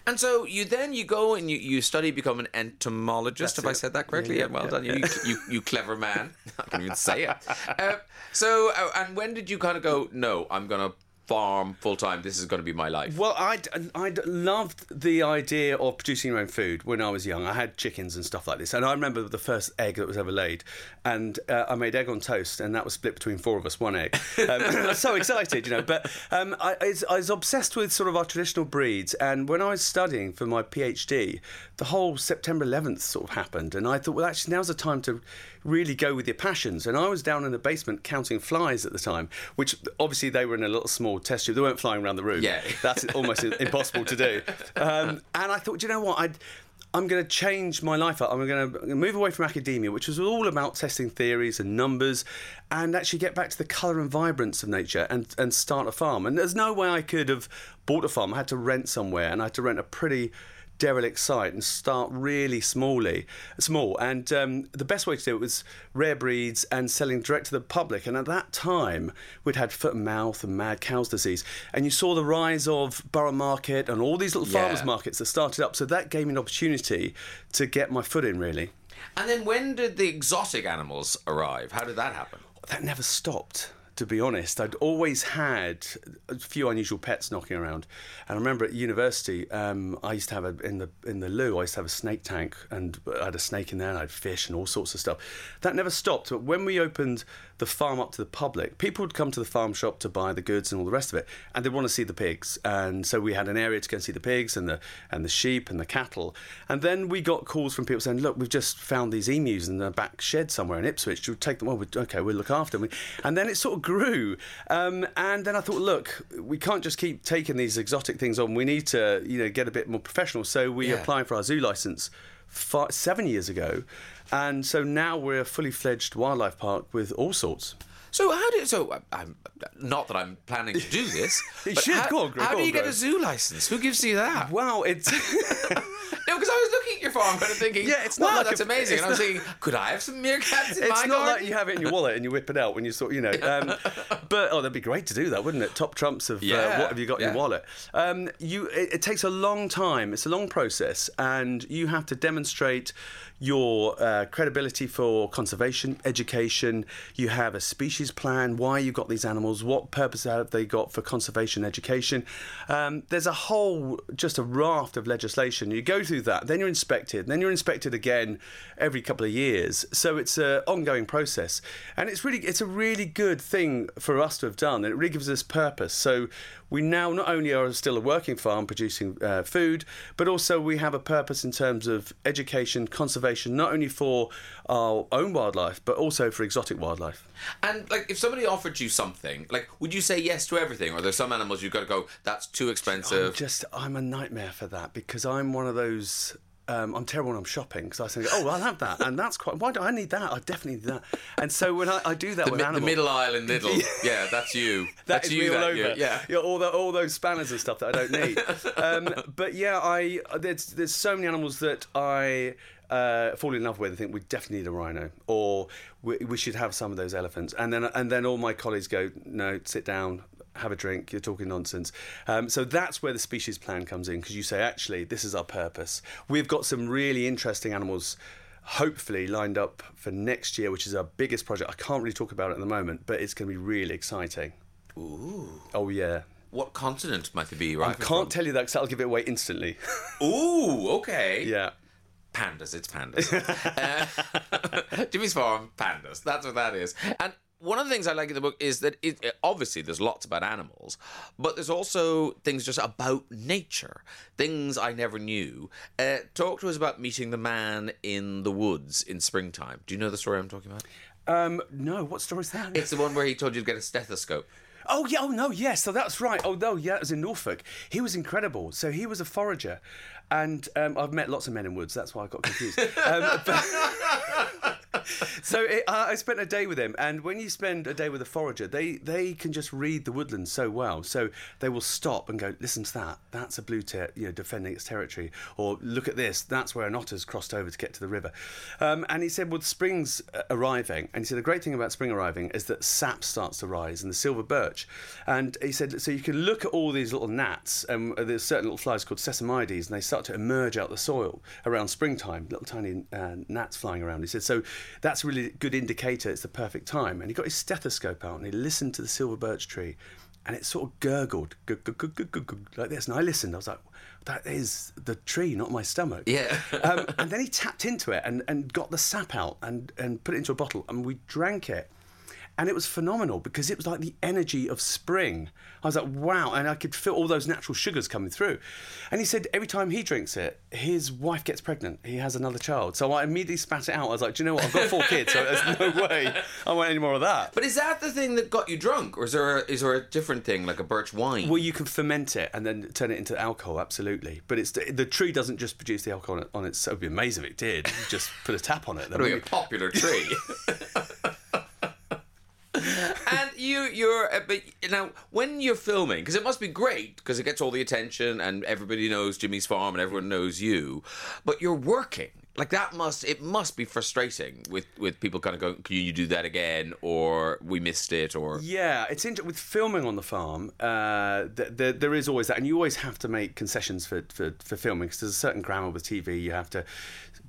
[SPEAKER 1] And so you then you go and you, you study become an entomologist. That's if it. I said that correctly, yeah, yeah, well yeah, done, you, you you clever man. I can't even say it. Uh, so uh, and when did you kind of go? No, I'm gonna farm full time. This is going to be my life.
[SPEAKER 5] Well, I I loved the idea of producing your own food when I was young. I had chickens and stuff like this, and I remember the first egg that was ever laid, and uh, I made egg on toast, and that was split between four of us, one egg. Um, I was so excited, you know. But um, I, I, was obsessed with sort of our traditional breeds, and when I was studying for my PhD, the whole September 11th sort of happened, and I thought, well, actually, now's the time to really go with your passions. And I was down in the basement counting flies at the time, which obviously they were in a little small test tube. They weren't flying around the room.
[SPEAKER 1] Yeah.
[SPEAKER 5] That's almost impossible to do. Um, and I thought, do you know what? I'd, I'm going to change my life up. I'm going to move away from academia, which was all about testing theories and numbers, and actually get back to the colour and vibrance of nature and, and start a farm. And there's no way I could have bought a farm. I had to rent somewhere, and I had to rent a pretty derelict site and start really smallly, small. And um, the best way to do it was rare breeds and selling direct to the public. And at that time, we'd had foot and mouth and mad cow's disease. And you saw the rise of Borough Market and all these little yeah. farmers markets that started up. So that gave me an opportunity to get my foot in, really.
[SPEAKER 1] And then when did the exotic animals arrive? How did that happen?
[SPEAKER 5] That never stopped to be honest. I'd always had a few unusual pets knocking around, and I remember at university, um, I used to have a in the in the loo. I used to have a snake tank, and I had a snake in there, and I had fish and all sorts of stuff. That never stopped. But when we opened the farm up to the public, people would come to the farm shop to buy the goods and all the rest of it, and they'd want to see the pigs. And so we had an area to go and see the pigs and the and the sheep and the cattle. And then we got calls from people saying, "Look, we've just found these emus in the back shed somewhere in Ipswich. Do we take them? Well, okay, we'll look after them." And then it sort of grew. Um, and then I thought, look, we can't just keep taking these exotic things on. We need to, you know, get a bit more professional. So we yeah. applied for our zoo license five, seven years ago, and so now we're a fully fledged wildlife park with all sorts.
[SPEAKER 1] So how do so I'm not that I'm planning to do this.
[SPEAKER 5] you should
[SPEAKER 1] how,
[SPEAKER 5] go on, Greg,
[SPEAKER 1] How
[SPEAKER 5] go
[SPEAKER 1] do
[SPEAKER 5] on,
[SPEAKER 1] you get
[SPEAKER 5] Greg.
[SPEAKER 1] a zoo license? Who gives you that?
[SPEAKER 5] Wow, it's
[SPEAKER 1] no, because I was looking at your farm kind of thinking,
[SPEAKER 5] yeah, it's
[SPEAKER 1] wow,
[SPEAKER 5] not like
[SPEAKER 1] that's
[SPEAKER 5] a,
[SPEAKER 1] amazing. And I was
[SPEAKER 5] not,
[SPEAKER 1] thinking, could I have some meerkats in my garden?
[SPEAKER 5] it's not like you have it in your wallet and you whip it out when you sort, you know. Um, but oh, that'd be great to do that, wouldn't it? Top trumps of
[SPEAKER 1] Yeah,
[SPEAKER 5] uh, what have you got in your wallet? Um, you, it, it takes a long time. It's a long process, and you have to demonstrate your uh, credibility for conservation, education. You have a species plan, why you got these animals, what purpose have they got for conservation, education. Um, there's a whole, just a raft of legislation. You go through that, then you're inspected, then you're inspected again every couple of years. So it's an ongoing process, and it's really, it's a really good thing for us to have done. And it really gives us purpose. So we now not only are still a working farm producing uh, food, but also we have a purpose in terms of education, conservation, not only for our own wildlife, but also for exotic wildlife.
[SPEAKER 1] And like, if somebody offered you something, like, would you say yes to everything, or there's some animals you've got to go, that's too expensive?
[SPEAKER 5] I'm just, I'm a nightmare for that because I'm one of those. Um, I'm terrible when I'm shopping because I think, oh, I'll have that, and that's quite. Why do I need that? I definitely need that. And so when I, I do that
[SPEAKER 1] the,
[SPEAKER 5] with
[SPEAKER 1] mi- the middle aisle in Lidl, yeah, that's you.
[SPEAKER 5] That
[SPEAKER 1] that's
[SPEAKER 5] is
[SPEAKER 1] you.
[SPEAKER 5] me all over.
[SPEAKER 1] you- yeah.
[SPEAKER 5] Yeah, all, the, all those spanners and stuff that I don't need. um, but yeah, I there's there's so many animals that I uh, fall in love with and think we definitely need a rhino, or we, we should have some of those elephants, and then and then all my colleagues go, no, sit down. Have a drink. You're talking nonsense. Um, so that's where the species plan comes in because you say, actually, this is our purpose. We've got some really interesting animals hopefully lined up for next year, which is our biggest project. I can't really talk about it at the moment, but it's going to be really exciting. Ooh. Oh, yeah.
[SPEAKER 1] What continent might it be, right?
[SPEAKER 5] I can't tell you that because I'll give it away instantly.
[SPEAKER 1] Ooh, okay.
[SPEAKER 5] yeah.
[SPEAKER 1] Pandas, it's pandas. uh, Jimmy's Farm, pandas. That's what that is. And one of the things I like in the book is that it, obviously there's lots about animals, but there's also things just about nature, things I never knew. Uh, talk to us about meeting the man in the woods in springtime. Do you know the story I'm talking about?
[SPEAKER 5] Um, no, what story is that?
[SPEAKER 1] It's the one where he told you to get a stethoscope.
[SPEAKER 5] Oh yeah, oh no, yes, so that's right. Oh no, yeah, it was in Norfolk. He was incredible. So he was a forager, and um, I've met lots of men in woods. That's why I got confused. um, but, so it, I spent a day with him, and when you spend a day with a forager, they they can just read the woodland so well. So they will stop and go, listen to that. That's a blue tit, you know, defending its territory. Or look at this. That's where an otter's crossed over to get to the river. Um, and he said, well, spring's uh, arriving, and he said the great thing about spring arriving is that sap starts to rise and the silver birch. And he said, so you can look at all these little gnats, and um, there's certain little flies called sesamides, and they start to emerge out the soil around springtime, little tiny uh, gnats flying around. He said, so that's a really good indicator it's the perfect time. And he got his stethoscope out and he listened to the silver birch tree and it sort of gurgled like this. And I listened, I was like, that is the tree, not my stomach.
[SPEAKER 1] Yeah.
[SPEAKER 5] um, and then he tapped into it and, and got the sap out and, and put it into a bottle and we drank it and it was phenomenal because it was like the energy of spring. I was like, wow, and I could feel all those natural sugars coming through. And he said every time he drinks it, his wife gets pregnant. He has another child. So I immediately spat it out. I was like, do you know what? I've got four kids, so there's no way I want any more of that.
[SPEAKER 1] But is that the thing that got you drunk, or is there a, is there a different thing like a birch wine?
[SPEAKER 5] Well, you can ferment it and then turn it into alcohol, absolutely. But it's the tree doesn't just produce the alcohol on its. It would be amazing if it did. You just put a tap on it.
[SPEAKER 1] That would be a popular tree. and you you're uh, but now when you're filming because it must be great because it gets all the attention and everybody knows Jimmy's farm and everyone knows you but you're working. Like that must it must be frustrating with with people kind of going can you do that again? or we missed it or
[SPEAKER 5] yeah it's interesting with filming on the farm uh, th- th- there is always that and you always have to make concessions for for, for filming because there's a certain grammar with tv you have to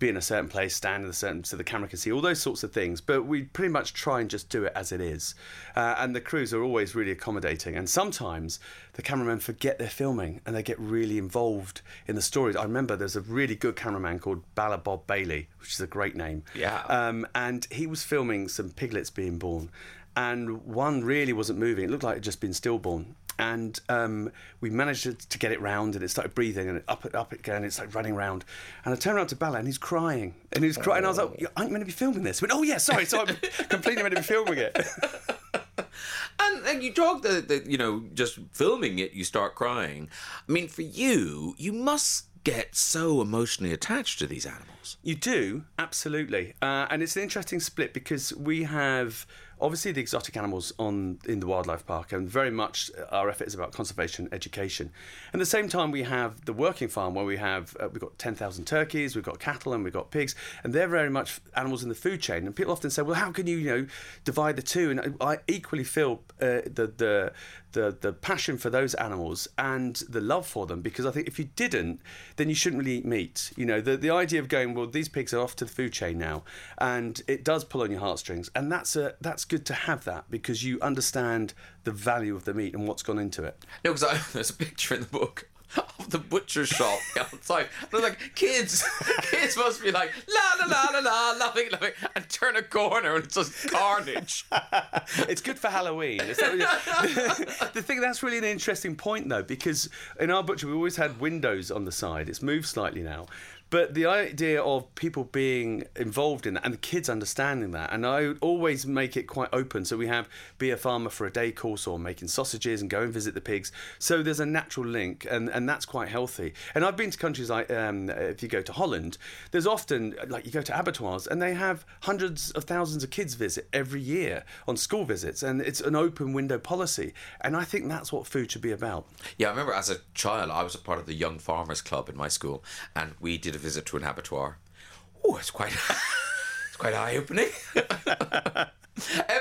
[SPEAKER 5] be in a certain place, stand in a certain so the camera can see all those sorts of things. But we pretty much try and just do it as it is. Uh, and the crews are always really accommodating. And sometimes the cameramen forget they're filming and they get really involved in the stories. I remember there's a really good cameraman called Bala Bob Bailey, which is a great name.
[SPEAKER 1] Yeah.
[SPEAKER 5] Um, and he was filming some piglets being born and one really wasn't moving. It looked like it had just been stillborn and um, we managed to, to, get it round and it started breathing and up it up it again it's like running round. And I turned around to Bella and he's crying. And he's crying. Oh. and I was like aren't you meant to be filming this? went, oh yeah sorry so I'm completely meant to be filming it.
[SPEAKER 1] And, and you talk the, the you know just filming it you start crying. I mean for you you must get so emotionally attached to these animals.
[SPEAKER 5] You do absolutely. Uh, and it's an interesting split because we have obviously the exotic animals on in the wildlife park, and very much our effort is about conservation education. And at the same time, we have the working farm where we have uh, we've got ten thousand turkeys, we've got cattle, and we've got pigs, and they're very much animals in the food chain. And people often say, well, how can you you know divide the two? And I equally feel uh, the the the the passion for those animals and the love for them because I think if you didn't, then you shouldn't really eat meat. You know, the the idea of going well, these pigs are off to the food chain now, and it does pull on your heartstrings, and that's a that's good to have that because you understand the value of the meat and what's gone into it.
[SPEAKER 1] No, because there's a picture in the book of the butcher shop outside. They're like, kids, kids must be like, la la la la la, laughing, laughing, and turn a corner and it's just carnage.
[SPEAKER 5] it's good for Halloween. the thing that's really an interesting point though, because in our butcher we always had windows on the side. It's moved slightly now, but the idea of people being involved in that and the kids understanding that, and I always make it quite open. So we have be a farmer for a day course or making sausages and go and visit the pigs. So there's a natural link, and, and that's quite healthy. And I've been to countries like, um, if you go to Holland, there's often, like, you go to abattoirs and they have hundreds of thousands of kids visit every year on school visits, and it's an open window policy. And I think that's what food should be about.
[SPEAKER 1] Yeah, I remember as a child, I was a part of the Young Farmers Club in my school, and we did a visit to an abattoir Oh, it's quite, it's quite eye opening. uh,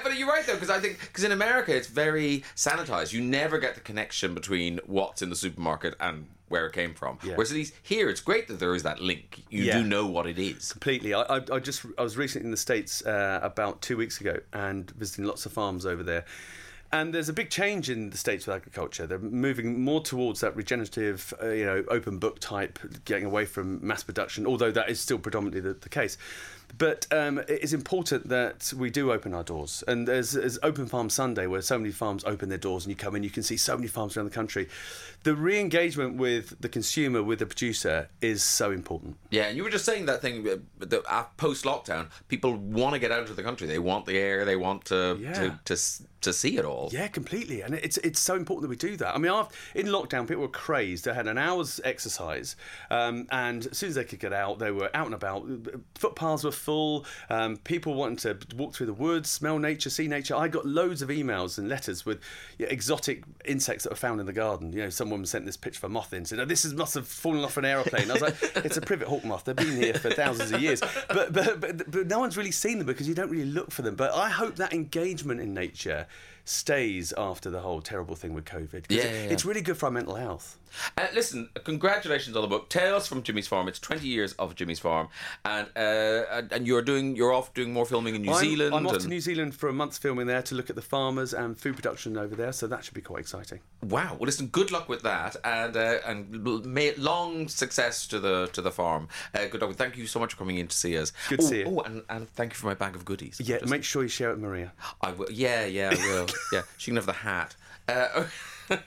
[SPEAKER 1] but you're right though, because I think because in America it's very sanitized. You never get the connection between what's in the supermarket and where it came from.
[SPEAKER 5] Yeah.
[SPEAKER 1] Whereas at least here, it's great that there is that link. You
[SPEAKER 5] Yeah.
[SPEAKER 1] do know what it is.
[SPEAKER 5] Completely. I, I, I just I was recently in the states uh, about two weeks ago and visiting lots of farms over there. And there's a big change in the states with agriculture. They're moving more towards that regenerative, uh, you know, open book type, getting away from mass production. Although that is still predominantly the, the case. But um, it is important that we do open our doors. And there's, there's Open Farm Sunday, where so many farms open their doors, and you come in, you can see so many farms around the country. The re-engagement with the consumer, with the producer, is so important.
[SPEAKER 1] Yeah, and you were just saying that thing uh, uh, post lockdown. People want to get out of the country. They want the air. They want to
[SPEAKER 5] Yeah.
[SPEAKER 1] to, to to see it all.
[SPEAKER 5] Yeah, completely, and it's it's so important that we do that. I mean, after, in lockdown, people were crazed. They had an hour's exercise, um, and as soon as they could get out, they were out and about. Footpaths were full. Um, people wanting to walk through the woods, smell nature, see nature. I got loads of emails and letters with yeah, exotic insects that were found in the garden. You know, some woman sent this picture of a moth in, said, oh, "This is, must have fallen off an aeroplane." I was like, "It's a privet hawk moth. They've been here for thousands of years, but but but, but no one's really seen them because you don't really look for them." But I hope that engagement in nature stays after the whole terrible thing with COVID.
[SPEAKER 1] Yeah, yeah.
[SPEAKER 5] it's really good for our mental health.
[SPEAKER 1] Uh, listen, congratulations on the book, Tales from Jimmy's Farm. It's twenty years of Jimmy's Farm, and uh, and- you're doing you're off doing more filming in New
[SPEAKER 5] I'm,
[SPEAKER 1] Zealand.
[SPEAKER 5] I'm off to New Zealand for a month's filming there to look at the farmers and food production over there, so that should be quite exciting.
[SPEAKER 1] Wow. Well, listen. Good luck with that, and uh, and may long success to the to the farm. Uh, good luck. Thank you so much for coming in to see us.
[SPEAKER 5] Good to
[SPEAKER 1] oh,
[SPEAKER 5] see you.
[SPEAKER 1] Oh, and, and thank you for my bag of goodies.
[SPEAKER 5] Yeah,
[SPEAKER 1] Just-
[SPEAKER 5] make sure you share it with Maria.
[SPEAKER 1] I will. Yeah, yeah, I will. yeah, she can have the hat. Uh,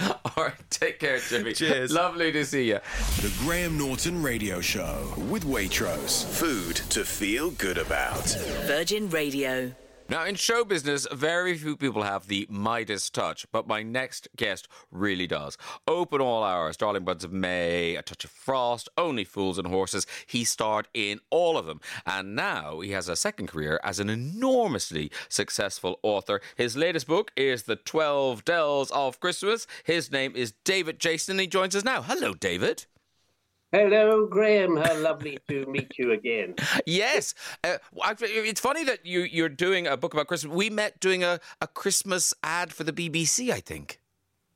[SPEAKER 1] all right. Take care, Jimmy.
[SPEAKER 5] Cheers.
[SPEAKER 1] Lovely to see you.
[SPEAKER 3] The Graham Norton Radio Show with Waitrose. Food to feel good about.
[SPEAKER 4] Virgin Radio.
[SPEAKER 1] Now, in show business, very few people have the Midas touch, but my next guest really does. Open all hours, Darling Buds of May, A Touch of Frost, Only Fools and Horses. He starred in all of them. And now he has a second career as an enormously successful author. His latest book is The 12 Dels of Christmas. His name is David Jason, and he joins us now. Hello, David.
[SPEAKER 6] Hello, Graham. How lovely to meet you again.
[SPEAKER 1] Yes, uh, it's funny that you you're doing a book about Christmas. We met doing a, a Christmas ad for the BBC, I think.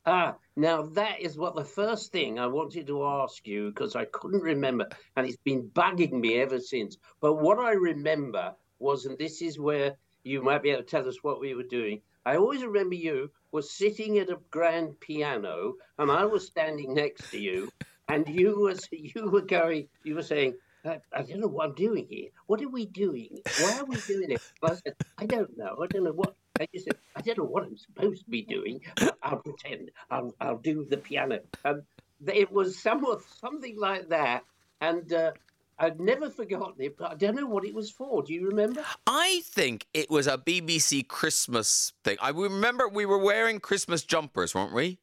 [SPEAKER 6] Ah, now that is what the first thing I wanted to ask you because I couldn't remember, and it's been bugging me ever since. But what I remember was, and this is where you might be able to tell us what we were doing. I always remember you was sitting at a grand piano, and I was standing next to you, and you was you were going, you were saying. I, I don't know what I'm doing here. What are we doing? Why are we doing it? I said, I don't know. I don't know what. I said, I don't know what I'm supposed to be doing. I'll pretend. I'll, I'll do the piano. And it was somewhat something like that. And uh, I've never forgotten it, but I don't know what it was for. Do you remember?
[SPEAKER 1] I think it was a BBC Christmas thing. I remember we were wearing Christmas jumpers, weren't we?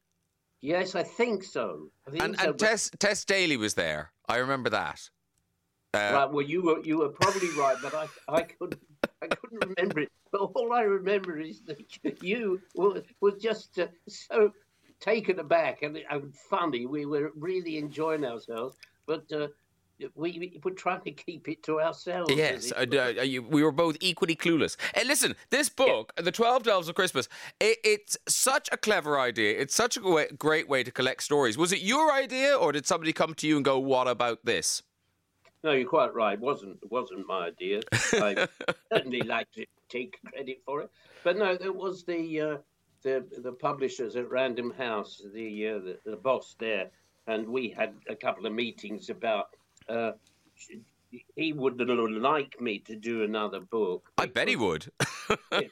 [SPEAKER 6] Yes, I think so. I think
[SPEAKER 1] And,
[SPEAKER 6] so.
[SPEAKER 1] and Tess Tess Daly was there. I remember that. Uh,
[SPEAKER 6] Right, well, you were you were probably right, but I I couldn't I couldn't remember it. But all I remember is that you were, were just uh, so taken aback and, and funny. We were really enjoying ourselves, but uh, we, we were trying to keep it to ourselves.
[SPEAKER 1] Yes,
[SPEAKER 6] it
[SPEAKER 1] uh, uh, you- we were both equally clueless. And listen, this book, The 12 Dels of Christmas, it, it's such a clever idea. It's such a way, great way to collect stories. Was it your idea, or did somebody come to you and go, What about this?
[SPEAKER 6] No, you're quite right. It wasn't it wasn't my idea. I certainly like to take credit for it, but no, there was the uh, the the publishers at Random House, the, uh, the the boss there, and we had a couple of meetings about. Uh, he would like me to do another book.
[SPEAKER 1] I bet he would.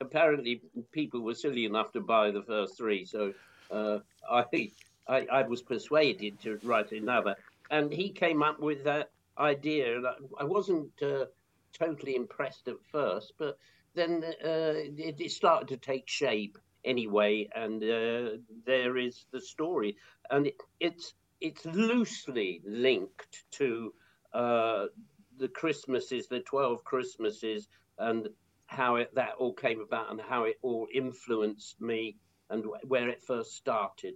[SPEAKER 6] apparently people were silly enough to buy the first three, so uh, I, I I was persuaded to write another, and he came up with that idea, and I, I wasn't uh, totally impressed at first, but then uh, it, it started to take shape anyway, and uh, there is the story, and it, it's it's loosely linked to uh, the Christmases, the twelve Christmases, and how it, that all came about and how it all influenced me and wh- where it first started.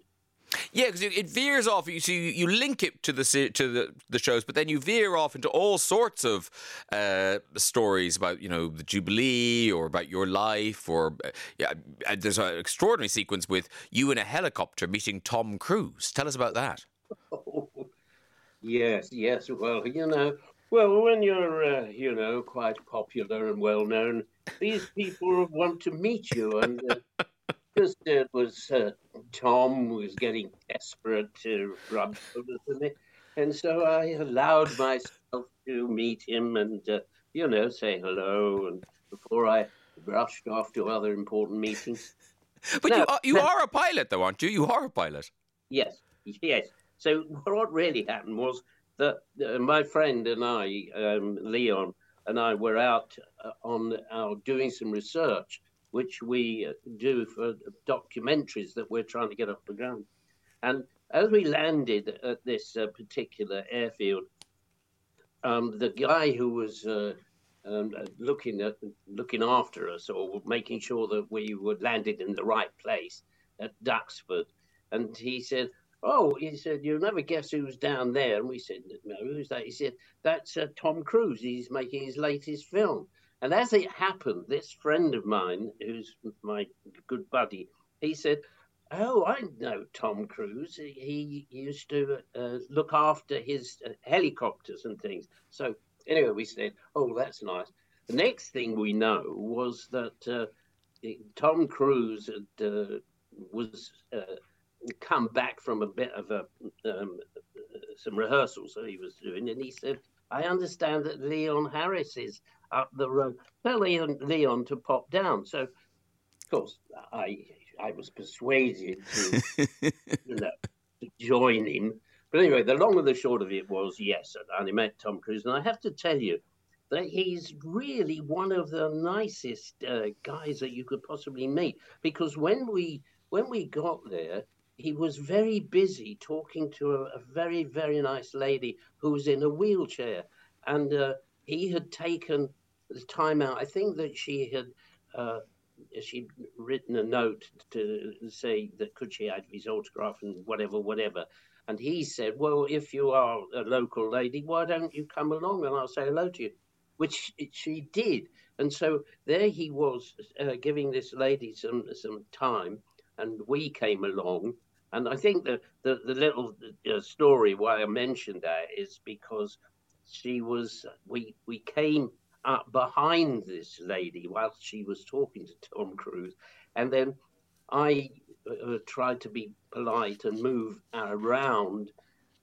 [SPEAKER 1] Yeah, because it veers off. You see, you link it to the to the, the shows, but then you veer off into all sorts of uh, stories about you know the Jubilee or about your life, or uh, yeah, there's an extraordinary sequence with you in a helicopter meeting Tom Cruise. Tell us about that.
[SPEAKER 6] Yes, yes. Well, you know, well, when you're, uh, you know, quite popular and well known, these people want to meet you. And uh, just it was uh, Tom was getting desperate to rub shoulders with me. And so I allowed myself to meet him and, uh, you know, say hello. And before I rushed off to other important meetings.
[SPEAKER 1] But you, are, you are a pilot, though, aren't you? You are a pilot.
[SPEAKER 6] Yes, yes. So what really happened was that uh, my friend and I, um, Leon, and I were out uh, on our doing some research, which we uh, do for documentaries that we're trying to get off the ground. And as we landed at this uh, particular airfield, um, the guy who was uh, um, uh, looking at looking after us or making sure that we were landed in the right place at Duxford, and he said, Oh, he said, you'll never guess who's down there. And we said, no, who's that? He said, that's uh, Tom Cruise. He's making his latest film. And as it happened, this friend of mine, who's my good buddy, he said, Oh, I know Tom Cruise. He used to uh, look after his uh, helicopters and things. So, anyway, we said, Oh, that's nice. The next thing we know was that uh, Tom Cruise had, uh, was uh, come back from a bit of a um, some rehearsals that he was doing, and he said, "I understand that Leon Harris is up the road. Tell Leon, Leon to pop down." So, of course, I I was persuaded to, you know, to join him. But anyway, the long and the short of it was, yes, I only met Tom Cruise, and I have to tell you that he's really one of the nicest uh, guys that you could possibly meet. Because when we when we got there, he was very busy talking to a, a, very, very nice lady who was in a wheelchair. And uh, he had taken the time out. I think that she had. Uh, she'd written a note to say that could she have his autograph and whatever, whatever. And he said, Well, if you are a local lady, why don't you come along and I'll say hello to you? Which she did. And so there he was uh, giving this lady some, some time and we came along. And I think the, the, the little uh, story why I mentioned that is because she was, we, we came up behind this lady whilst she was talking to Tom Cruise. And then I uh, tried to be polite and move around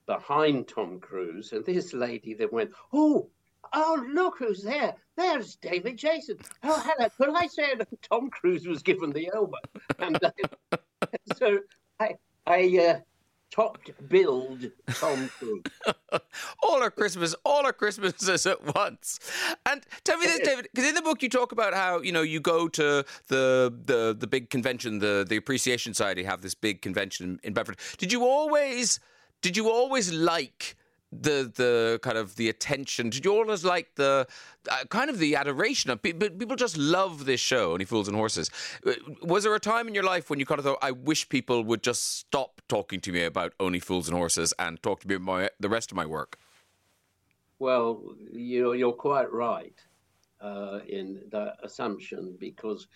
[SPEAKER 6] behind Tom Cruise. And this lady then went, Oh, oh, look who's there. There's David Jason. Oh, hello. Could I say that Tom Cruise was given the elbow? And uh, so I, I uh, topped build Tom Cruise.
[SPEAKER 1] all our Christmas, all our Christmases at once. And tell me this, David, because in the book you talk about how you know you go to the the the big convention, the the Appreciation Society have this big convention in Bedford. Did you always did you always like the the kind of the attention? Did you always like the uh, kind of the adoration of people? People just love this show, Only Fools and Horses. Uh, was there a time in your life when you kind of thought, "I wish people would just stop talking to me about Only Fools and Horses and talk to me about my, the rest of my work"?
[SPEAKER 6] Well, you're you're quite right uh, in that assumption because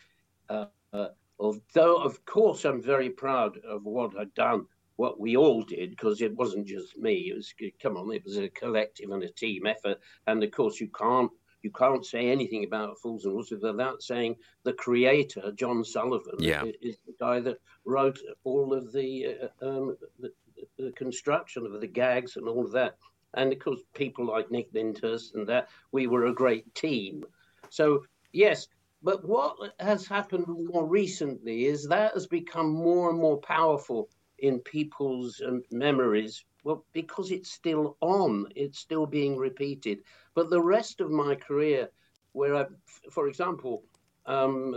[SPEAKER 6] uh, uh, although of course I'm very proud of what I've done what we all did because it wasn't just me. It was come on, it was a collective and a team effort. And of course, you can't you can't say anything about Fools and Horses without saying the creator, John Sullivan,
[SPEAKER 1] yeah.
[SPEAKER 6] is the guy that wrote all of the, uh, um, the, the construction of the gags and all of that. And of course, people like Nick Lyndhurst and that, we were a great team. So, yes, but what has happened more recently is that has become more and more powerful in people's um, memories well because it's still on it's still being repeated. But the rest of my career where i for example um,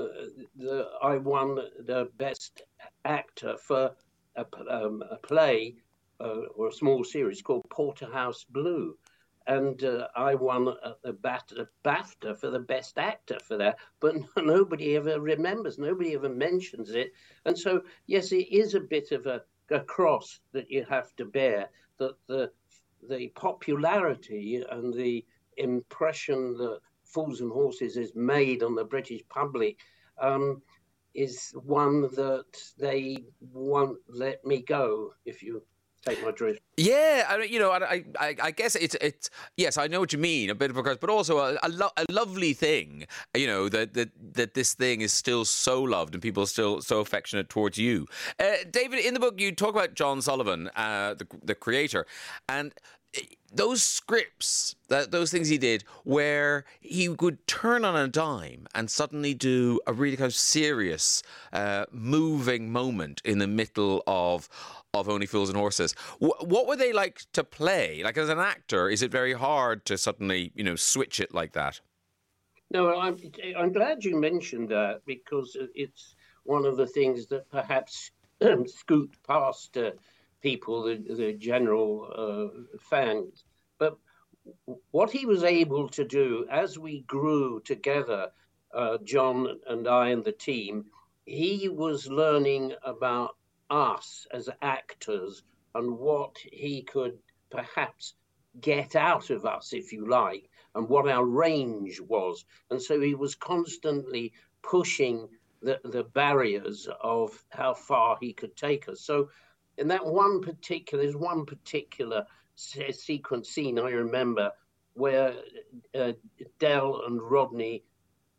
[SPEAKER 6] the, i won the best actor for a, um, a play uh, or a small series called porterhouse blue and uh, I won a, a, BAFTA for the best actor for that, but nobody ever remembers, nobody ever mentions it. And so, yes, it is a bit of a cross that you have to bear. That the the popularity and the impression that Fools and Horses is made on the British public um, is one that they won't let me go. If you take my.
[SPEAKER 1] Yeah, I you know, I, I, I guess it's it's yes, I know what you mean, a bit of a curse, but also a, a, lo- a, lovely thing, you know, that, that that this thing is still so loved and people are still so affectionate towards you. Uh, David, in the book, you talk about John Sullivan, uh, the the creator, and those scripts, that those things he did, where he would turn on a dime and suddenly do a really kind of serious, uh, moving moment in the middle of of Only Fools and Horses. W- what were they like to play? Like as an actor, is it very hard to suddenly, you know, switch it like that?
[SPEAKER 6] No, I'm I'm glad you mentioned that because it's one of the things that perhaps scoot past uh, people, the, the general uh, fans. But what he was able to do as we grew together, uh, John and I and the team, he was learning about us as actors and what he could perhaps get out of us, if you like, and what our range was. And so he was constantly pushing the, the barriers of how far he could take us. So in that one particular, there's one particular sequence scene I remember where uh, Del and Rodney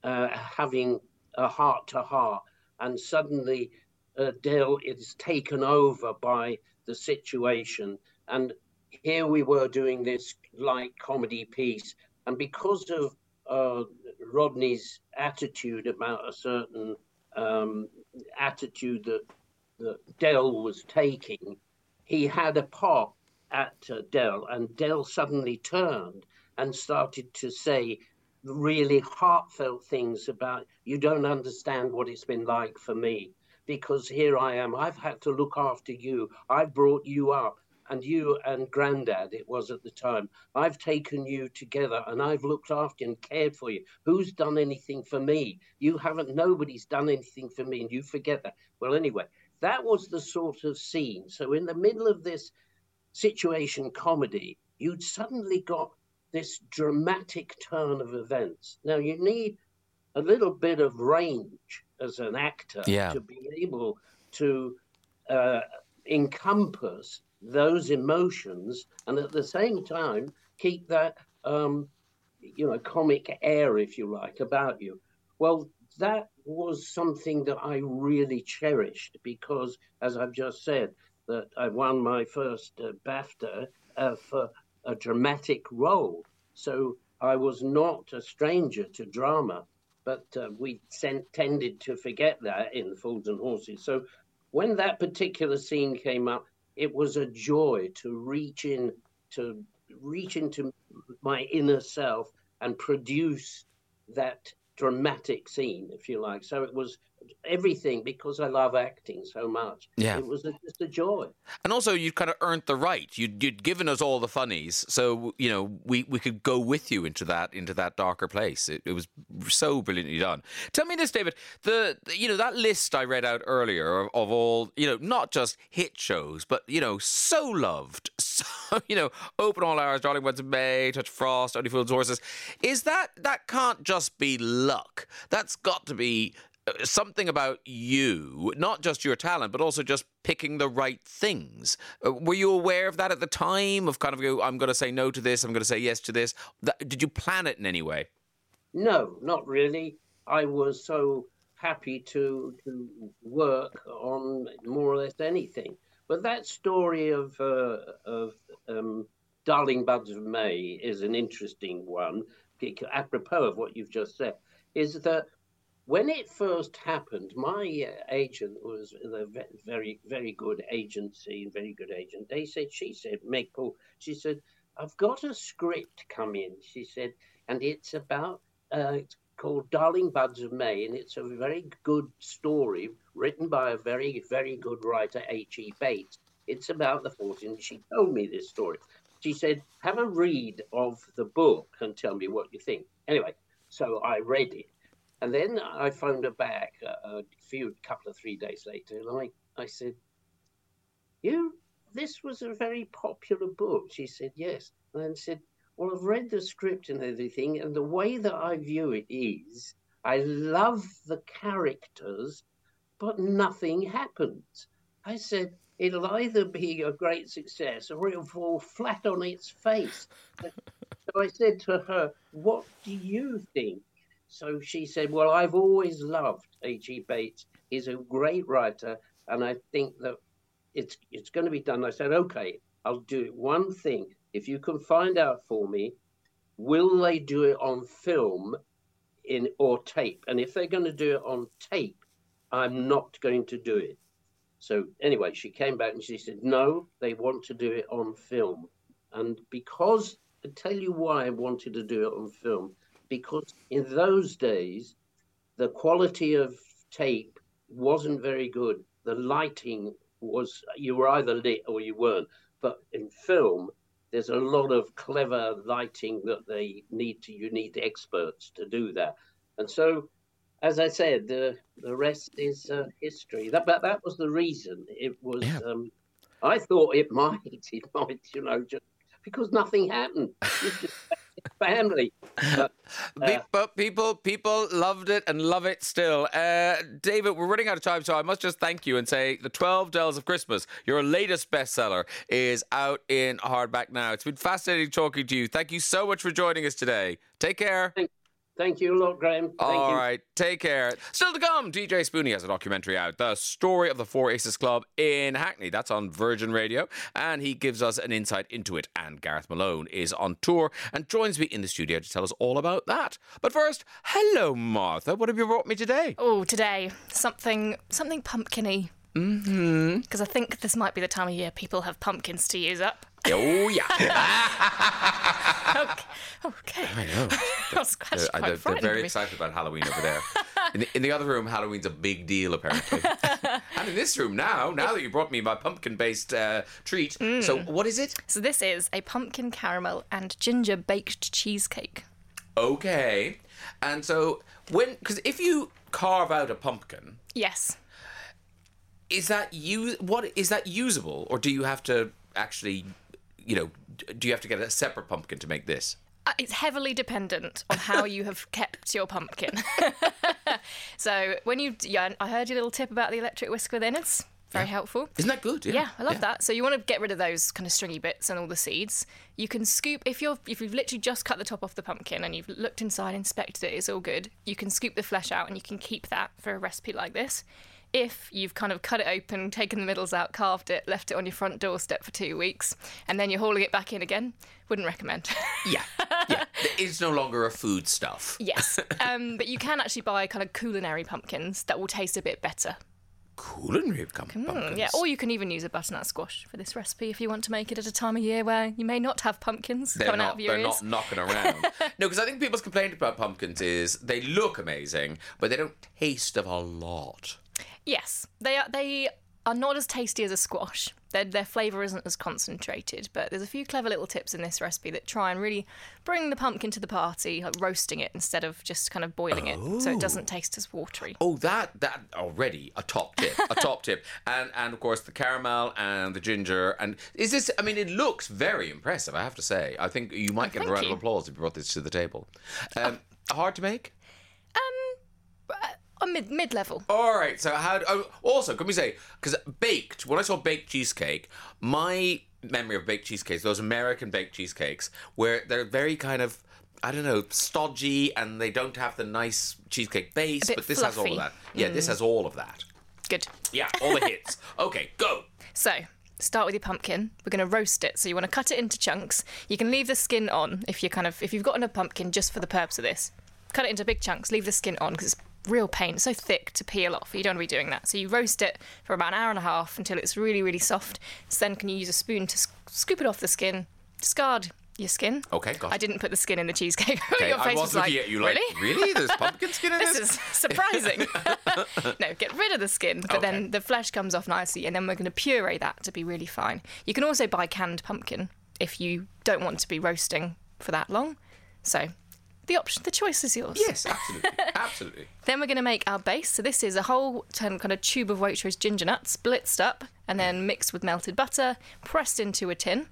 [SPEAKER 6] uh, having a heart to heart, and suddenly uh, Del is taken over by the situation. And here we were doing this light comedy piece, and because of uh, Rodney's attitude about a certain um, attitude that, that Del was taking, he had a pop at uh, Del, and Del suddenly turned and started to say really heartfelt things about you don't understand what it's been like for me because here I am. I've had to look after you. I've brought you up, and you and granddad, it was at the time. I've taken you together and I've looked after and cared for you. Who's done anything for me? You haven't. Nobody's done anything for me, and you forget that. Well, anyway, that was the sort of scene. So, in the middle of this situation comedy, you'd suddenly got this dramatic turn of events. Now, you need a little bit of range as an actor
[SPEAKER 1] yeah.
[SPEAKER 6] to be able to uh, encompass those emotions and at the same time keep that um, you know comic air if you like about you well that was something that i really cherished because as i've just said that i won my first uh, bafta uh, for a dramatic role so i was not a stranger to drama but uh, we sent, tended to forget that in Fools and Horses. So when that particular scene came up, it was a joy to reach in to reach into my inner self and produce that dramatic scene, if you like. So it was everything because I love acting so much.
[SPEAKER 1] Yeah.
[SPEAKER 6] It was a, just a joy.
[SPEAKER 1] And also, you kind of earned the right. You'd, you'd given us all the funnies, so you know we, we could go with you into that into that darker place. It, it was so brilliantly done. Tell me this, David. The you know that list I read out earlier of, of all you know not just hit shows, but you know so loved, so you know open all hours, Darling Buds of May, Touch Frost, Only Fools Horses. Is that that can't just be luck? That's got to be something about you, not just your talent, but also just picking the right things. Uh, were you aware of that at the time? Of kind of I'm going to say no to this, I'm going to say yes to this. did you plan it in any way?
[SPEAKER 6] No, not really. I was so happy to to work on more or less anything. But that story of uh, of um, Darling Buds of May is an interesting one, apropos of what you've just said. Is that when it first happened, my uh, agent was a very, very good agency, very good agent. They said, she said, Meg Paul, she said, I've got a script come in. She said, and it's about, uh, it's called Darling Buds of May, and it's a very good story written by a very, very good writer, H.E. Bates. It's about the 14. She told me this story. She said, have a read of the book and tell me what you think. Anyway, so I read it and then I phoned her back a, a few, couple of three days later, and I, I said, You, this was a very popular book. She said, Yes. And I said, Well, I've read the script and everything, and the way that I view it is I love the characters, but nothing happens. I said, It'll either be a great success or it'll fall flat on its face. so I said to her, What do you think? So she said, Well, I've always loved H.E. Bates. He's a great writer, and I think that it's it's going to be done. I said, Okay, I'll do it. One thing, if you can find out for me, will they do it on film in or tape? And if they're going to do it on tape, I'm not going to do it. So anyway, she came back and she said, No, they want to do it on film. And because I tell you why I wanted to do it on film, because in those days the quality of tape wasn't very good. The lighting was you were either lit or you weren't. But in film, there's a lot of clever lighting that they need to. You need experts to do that, and so, as I said, the the rest is uh, history. That but that was the reason. It was.
[SPEAKER 1] Yeah.
[SPEAKER 6] Um, I thought it might. It might. You know, just because nothing happened. Family. But, uh,
[SPEAKER 1] but people people loved it and love it still. Uh, David, we're running out of time, so I must just thank you and say the Twelve Dels of Christmas, your latest bestseller, is out in hardback now. It's been fascinating talking to you. Thank you so much for joining us today. Take care.
[SPEAKER 6] Thank you a lot, Graham. Thank
[SPEAKER 1] All
[SPEAKER 6] you.
[SPEAKER 1] right, take care. Still to come, DJ Spoony has a documentary out, The Story of the Four Aces Club in Hackney. That's on Virgin Radio, and he gives us an insight into it. And Gareth Malone is on tour and joins me in the studio to tell us all about that. But first, hello, Martha. What have you brought me today?
[SPEAKER 4] Oh, today something something pumpkiny. Mm-hmm. Because I think this might be the time of year people have pumpkins to use up.
[SPEAKER 1] Oh, yeah.
[SPEAKER 4] Okay. okay.
[SPEAKER 1] I know. They're,
[SPEAKER 4] quite
[SPEAKER 1] they're- they're very
[SPEAKER 4] me.
[SPEAKER 1] excited about Halloween over there. In the, in the other room, Halloween's a big deal, apparently. and in this room now, now that you brought me my pumpkin based uh, treat.
[SPEAKER 4] Mm.
[SPEAKER 1] So, what is it?
[SPEAKER 4] So this is a pumpkin caramel and ginger baked cheesecake.
[SPEAKER 1] Okay. And so, when, because if you carve out a pumpkin,
[SPEAKER 4] Yes.
[SPEAKER 1] is that you what is that usable or do you have to actually you know do you have to get a separate pumpkin to make this
[SPEAKER 4] Uh, It's heavily dependent on how you have kept your pumpkin. so when you, yeah, I heard your little tip about the electric whisk within. It's very helpful.
[SPEAKER 1] isn't that good
[SPEAKER 4] Yeah, I love that. So you want to get rid of those kind of stringy bits and all the seeds. You can scoop if you're if you've literally just cut the top off the pumpkin and you've looked inside, inspected it, it's all good. You can scoop the flesh out and you can keep that for a recipe like this. If you've kind of cut it open, taken the middles out, carved it, left it on your front doorstep for two weeks, and then you're hauling it back in again, wouldn't recommend.
[SPEAKER 1] yeah. Yeah. It's no longer a food stuff.
[SPEAKER 4] Yes, um, but you can actually buy kind of culinary pumpkins that will taste a bit better.
[SPEAKER 1] culinary pum-
[SPEAKER 4] Mm,
[SPEAKER 1] pumpkins?
[SPEAKER 4] yeah, or you can even use a butternut squash for this recipe if you want to make it at a time of year where you may not have pumpkins
[SPEAKER 1] they're
[SPEAKER 4] coming
[SPEAKER 1] not,
[SPEAKER 4] out of your
[SPEAKER 1] they're
[SPEAKER 4] ears.
[SPEAKER 1] not knocking around. No because i think people's complaint about pumpkins is they look amazing but they don't taste of a lot
[SPEAKER 4] Yes, they are. They are not as tasty as a squash. Their their flavour isn't as concentrated. But there's a few clever little tips in this recipe that try and really bring the pumpkin to the party, like roasting it instead of just kind of boiling it, so it doesn't taste as watery.
[SPEAKER 1] Oh, that that already a top tip, a top tip, and and of course the caramel and the ginger. And is this? I mean, it looks very impressive. I have to say. I think you might get a round
[SPEAKER 4] you.
[SPEAKER 1] of applause if you brought this to the table. Um, Hard to make.
[SPEAKER 4] A mid mid level.
[SPEAKER 1] All right. So how? Oh, also, can we say because baked? When I saw baked cheesecake, my memory of baked cheesecakes, those American baked cheesecakes, where they're very kind of. I don't know, stodgy, and they don't have the nice cheesecake base, but this has all of that. Yeah, this mm. has all of that.
[SPEAKER 4] Good.
[SPEAKER 1] Yeah, all the hits. Okay, go.
[SPEAKER 4] So, start with your pumpkin. We're going to roast it. So you want to cut it into chunks. You can leave the skin on if you kind of if you've gotten a pumpkin just for the purpose of this. Cut it into big chunks. Leave the skin on because it's real pain. It's so thick to peel off. You don't want to be doing that. So you roast it for about an hour and a half until it's really really soft. So then can you use a spoon to sc- scoop it off the skin, discard your skin.
[SPEAKER 1] Okay, got
[SPEAKER 4] I didn't put the skin in the cheesecake.
[SPEAKER 1] Okay,
[SPEAKER 4] Your
[SPEAKER 1] I
[SPEAKER 4] face
[SPEAKER 1] was
[SPEAKER 4] was
[SPEAKER 1] looking
[SPEAKER 4] like,
[SPEAKER 1] at you like,
[SPEAKER 4] really?
[SPEAKER 1] really? There's pumpkin skin in this?
[SPEAKER 4] this is surprising. no, get rid of the skin, but
[SPEAKER 1] Okay.
[SPEAKER 4] then the flesh comes off nicely, and then we're going to puree that to be really fine. You can also buy canned pumpkin if you don't want to be roasting for that long. So the option, the choice is yours.
[SPEAKER 1] Yes, absolutely. absolutely.
[SPEAKER 4] Then we're going to make our base. So this is a whole kind of tube of Waitrose ginger nuts, blitzed up and then mixed with melted butter, pressed into a tin.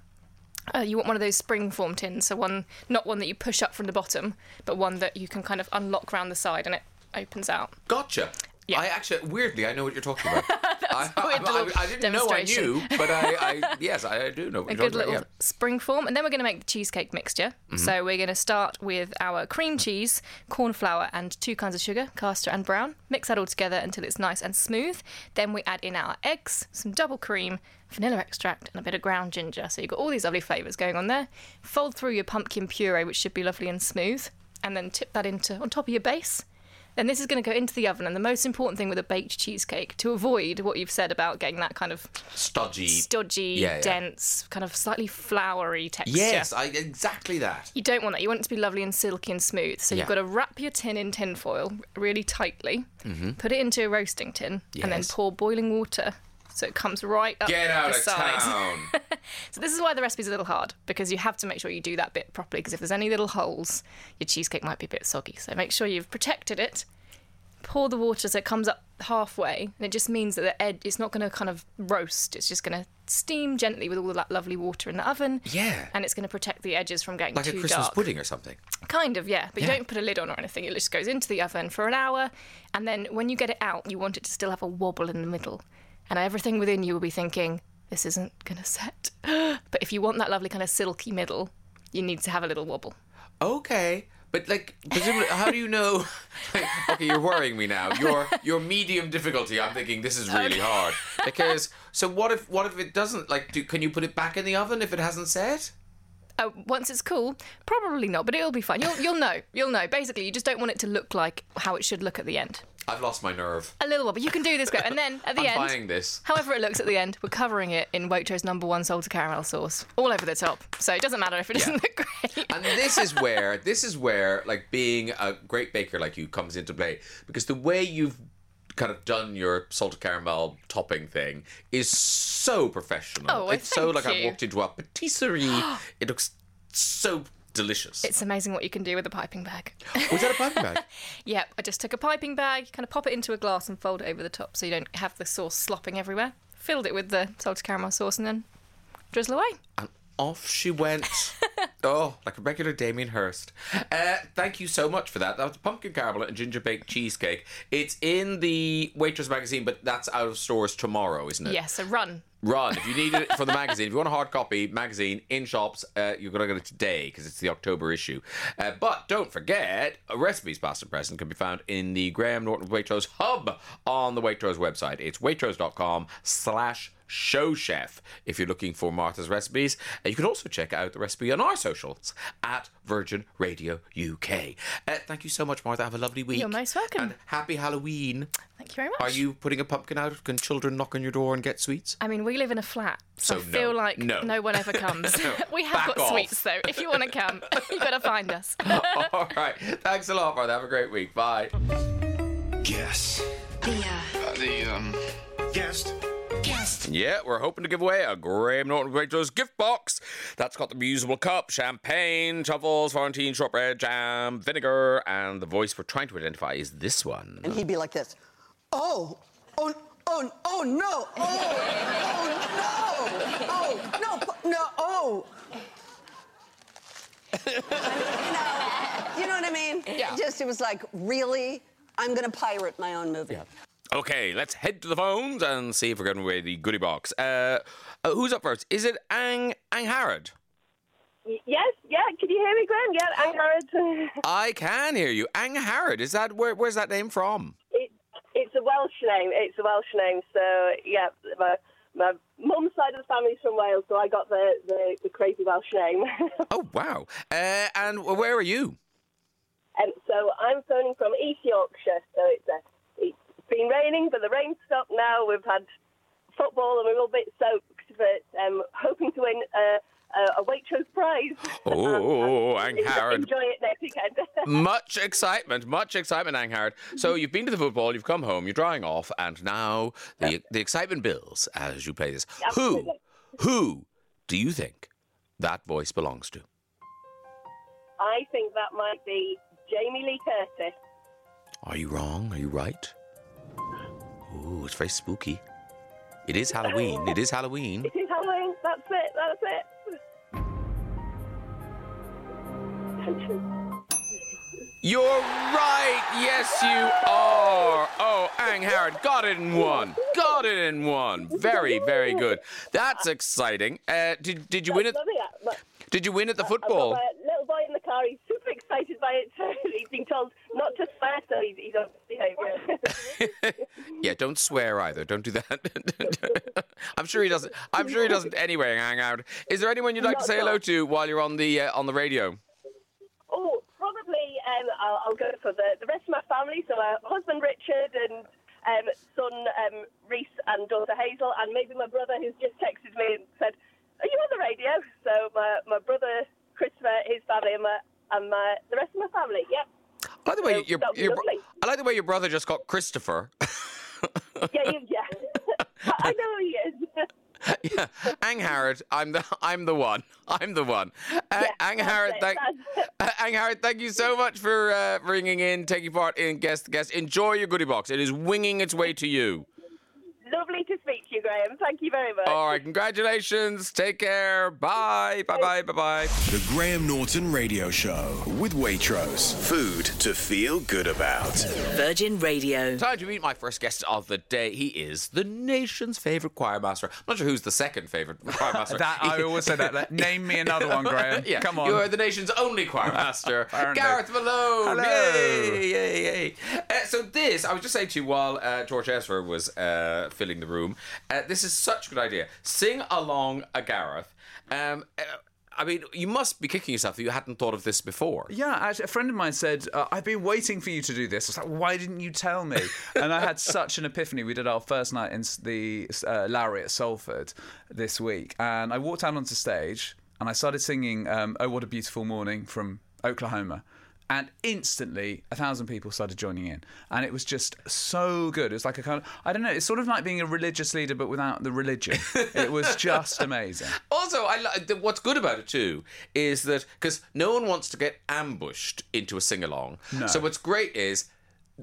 [SPEAKER 4] Uh, you want one of those spring form tins, so one not one that you push up from the bottom, but one that you can kind of unlock round the side and it opens out.
[SPEAKER 1] Gotcha.
[SPEAKER 4] Yeah.
[SPEAKER 1] I actually, weirdly, I know what you're talking about. I, I, I, I didn't know I knew, but I, I yes, I do know what
[SPEAKER 4] a
[SPEAKER 1] you're talking about.
[SPEAKER 4] A good little
[SPEAKER 1] about.
[SPEAKER 4] spring form. And then we're going to make the cheesecake mixture. Mm-hmm. So we're going to start with our cream cheese, corn flour, and two kinds of sugar, caster and brown. Mix that all together until it's nice and smooth. Then we add in our eggs, some double cream, vanilla extract, and a bit of ground ginger. So you've got all these lovely flavours going on there. Fold through your pumpkin puree, which should be lovely and smooth, and then tip that into on top of your base. Then this is going to go into the oven. And the most important thing with a baked cheesecake, to avoid what you've said about getting that kind of
[SPEAKER 1] Stodgy.
[SPEAKER 4] stodgy,
[SPEAKER 1] Yeah, yeah.
[SPEAKER 4] dense, kind of slightly floury texture.
[SPEAKER 1] Yes, I, exactly that.
[SPEAKER 4] You don't want that. You want it to be lovely and silky and smooth. So
[SPEAKER 1] Yeah.
[SPEAKER 4] you've got to wrap your tin in tin foil really tightly, put it into a roasting tin, and then
[SPEAKER 1] Mm-hmm.
[SPEAKER 4] Pour boiling water so it comes right up
[SPEAKER 1] Get out
[SPEAKER 4] the
[SPEAKER 1] of
[SPEAKER 4] sides.
[SPEAKER 1] town.
[SPEAKER 4] So this is why the recipe's a little hard because you have to make sure you do that bit properly. Because if there's any little holes, your cheesecake might be a bit soggy. So make sure you've protected it. Pour the water so it comes up halfway, and it just means that the edge it's not going to kind of roast. It's just going to steam gently with all that lovely water in the oven.
[SPEAKER 1] Yeah.
[SPEAKER 4] and it's going to protect the edges from getting
[SPEAKER 1] like a
[SPEAKER 4] too
[SPEAKER 1] Christmas
[SPEAKER 4] dark.
[SPEAKER 1] pudding or something.
[SPEAKER 4] Kind of, yeah. But
[SPEAKER 1] Yeah.
[SPEAKER 4] you don't put a lid on or anything. It just goes into the oven for an hour. And then when you get it out, you want it to still have a wobble in the middle. And everything within you will be thinking, this isn't going to set. but if you want that lovely kind of silky middle, you need to have a little wobble.
[SPEAKER 1] Okay. But like, presumably, how do you know? Like, okay, you're worrying me now. Your your medium difficulty. I'm thinking this is really hard because. So what if what if it doesn't? Like, do, can you put it back in the oven if it hasn't set?
[SPEAKER 4] Uh, once it's cool, probably not, but it'll be fine. You'll, you'll know. You'll know. Basically, you just don't want it to look like how it should look at the end.
[SPEAKER 1] I've lost my nerve.
[SPEAKER 4] A little wobble. You can do this great. And then at the
[SPEAKER 1] I'm
[SPEAKER 4] end,
[SPEAKER 1] buying this.
[SPEAKER 4] However, it looks at the end, we're covering it in Waitrose number one salted caramel sauce all over the top. So it doesn't matter if it doesn't look great.
[SPEAKER 1] And this is where this is where like being a great baker like you comes into play because the way you've kind of done your salted caramel topping thing is so professional.
[SPEAKER 4] Oh, well,
[SPEAKER 1] it's so
[SPEAKER 4] thank
[SPEAKER 1] like I've
[SPEAKER 4] you.
[SPEAKER 1] walked into a patisserie. it looks so delicious.
[SPEAKER 4] It's amazing what you can do with a piping bag.
[SPEAKER 1] Oh, Was that a piping bag?
[SPEAKER 4] yep, I just took a piping bag, kind of pop it into a glass and fold it over the top so you don't have the sauce slopping everywhere. Filled it with the salted caramel sauce and then drizzle away.
[SPEAKER 1] and off she went. oh, like a regular Damien Hirst. Uh, thank you so much for that. That was pumpkin caramel and ginger baked cheesecake. It's in the Waitrose magazine, but that's out of stores tomorrow, isn't it?
[SPEAKER 4] Yes, so run.
[SPEAKER 1] Run. If you need it for the magazine, if you want a hard copy magazine in shops, uh, you're going to get it today because it's the October issue. Uh, but don't forget, recipes past and present can be found in the Graham Norton Waitrose hub on the Waitrose website. It's waitrose.com slash show chef if you're looking for Martha's recipes. And you can also check out the recipe on our socials at Virgin Radio UK. Uh, thank you so much, Martha. Have a lovely week.
[SPEAKER 4] You're most welcome.
[SPEAKER 1] And happy Halloween.
[SPEAKER 4] Thank you very much.
[SPEAKER 1] Are you putting a pumpkin out? Can children knock on your door and get sweets?
[SPEAKER 4] I mean, we live in a flat, so,
[SPEAKER 1] So
[SPEAKER 4] I feel
[SPEAKER 1] no.
[SPEAKER 4] like
[SPEAKER 1] No.
[SPEAKER 4] one ever comes. we have
[SPEAKER 1] Back
[SPEAKER 4] got
[SPEAKER 1] off.
[SPEAKER 4] sweets, though. If you want to come, you've got to find us.
[SPEAKER 1] All right. Thanks a lot, Martha. Have a great week. Bye.
[SPEAKER 3] Yes.
[SPEAKER 7] The, uh,
[SPEAKER 3] The, um, guest.
[SPEAKER 7] Guest.
[SPEAKER 1] Yeah, we're hoping to give away a Graham Norton Waitrose gift box. That's got the reusable cup, champagne, truffles, Florentine shortbread, jam, vinegar, and the voice we're trying to identify is this one.
[SPEAKER 8] And he'd be like this. Oh, oh, oh, oh no, oh, oh no, oh no, no, oh. you know, you know what I mean?
[SPEAKER 1] Yeah.
[SPEAKER 8] Just it was like, really, I'm gonna pirate my own movie.
[SPEAKER 1] Okay, let's head to the phones and see if we're getting away the goodie box. Uh, uh, who's up first? Is it Ang Angharad?
[SPEAKER 9] Yes, yeah. Can you hear me, Graham? Yeah, I'm Harrod.
[SPEAKER 1] I can hear you. Angharad. Is that where? Where's that name from?
[SPEAKER 9] it, it's a Welsh name. It's a Welsh name. So yeah, my my mum's side of the family's from Wales, so I got the the, the crazy Welsh name.
[SPEAKER 1] Oh wow. Uh, and where are you?
[SPEAKER 9] and so I'm phoning from East Yorkshire. So it's a, it's been raining, but the rain's stopped now. We've had football and we're all a bit soaked, but um, hoping to win a, a, a Waitrose prize.
[SPEAKER 1] Oh,
[SPEAKER 9] Um,
[SPEAKER 1] Angharad.
[SPEAKER 9] Enjoy it next weekend.
[SPEAKER 1] much excitement, much excitement, Angharad. So you've been to the football, you've come home, you're drying off, and now the the excitement builds as you play this. Who, who do you think that voice belongs to?
[SPEAKER 9] I think that might be Jamie Lee Curtis.
[SPEAKER 1] Are you wrong? Are you right? Ooh, it's very spooky. It is Halloween. It is Halloween.
[SPEAKER 9] It is Halloween. That's it. That's it.
[SPEAKER 1] You're right. Yes, you are. Oh, Angharad got it in one. Got it in one. Very, very good. That's exciting. Uh, did Did you win it?
[SPEAKER 9] Lovely, but
[SPEAKER 1] Did you win at the football?
[SPEAKER 9] little boy in the car. He's super excited by it. too. He's being told not to swear, so he's, he's on behaviour.
[SPEAKER 1] Yeah, don't swear either. Don't do that. I'm sure he doesn't. I'm sure he doesn't anyway. Hang out. Is there anyone you'd like to say
[SPEAKER 9] at
[SPEAKER 1] hello to while you're on the uh, on the radio?
[SPEAKER 9] oh, probably um, I'll, I'll go for the, the rest of my family. So, uh, husband Richard and um, son um, Reese and daughter Hazel, and maybe my brother who's just texted me and said, "Are you on the radio?" So, my, my brother Christopher, his family, and, my, and my, the rest of my family. Yep.
[SPEAKER 1] I like the way
[SPEAKER 9] So
[SPEAKER 1] your, your. I like the way your brother just got Christopher.
[SPEAKER 9] Yeah, you, yeah. I, know who he is.
[SPEAKER 1] yeah, Angharad, I'm the I'm the one. I'm the one. Uh,
[SPEAKER 9] Yeah, Angharad,
[SPEAKER 1] thank uh, Angharad, thank you so much for uh, ringing in, taking part in Guess The Guest. Enjoy your goodie box. It is winging its way to you.
[SPEAKER 9] Lovely to speak to you, Graham. Thank you very much.
[SPEAKER 1] All right, congratulations. Take care. Bye. Bye. Bye. Bye. Bye.
[SPEAKER 3] The Graham Norton Radio Show with Waitrose. Food to feel good about.
[SPEAKER 10] Virgin Radio.
[SPEAKER 1] Time to meet my first guest of the day. He is the nation's favourite choir master. I'm not sure who's the second favourite choir master.
[SPEAKER 11] That I always say that. Like, Name me another one, Graham.
[SPEAKER 1] yeah,
[SPEAKER 11] Come on.
[SPEAKER 1] You are the nation's only choir master, Gareth Malone.
[SPEAKER 11] Hello.
[SPEAKER 1] Yay, yay, yay. Uh, so this, I was just saying to you while uh, George Ezra was uh, filling the room, uh, this is such a good idea. Sing along a Gareth. Um, uh, I mean, you must be kicking yourself that you hadn't thought of this before.
[SPEAKER 11] Yeah, actually, a friend of mine said, uh, I've been waiting for you to do this. I was like, why didn't you tell me? and I had such an epiphany. We did our first night in the uh, Lowry at Salford this week. And I walked out onto stage and I started singing um, Oh, What a Beautiful Morning from Oklahoma. And instantly, a thousand people started joining in, and it was just so good. It was like a kind of—I don't know—it's sort of like being a religious leader, but without the religion. it was just amazing.
[SPEAKER 1] Also, I what's good about it too is that because no one wants to get ambushed into a sing along.
[SPEAKER 11] No.
[SPEAKER 1] So what's great is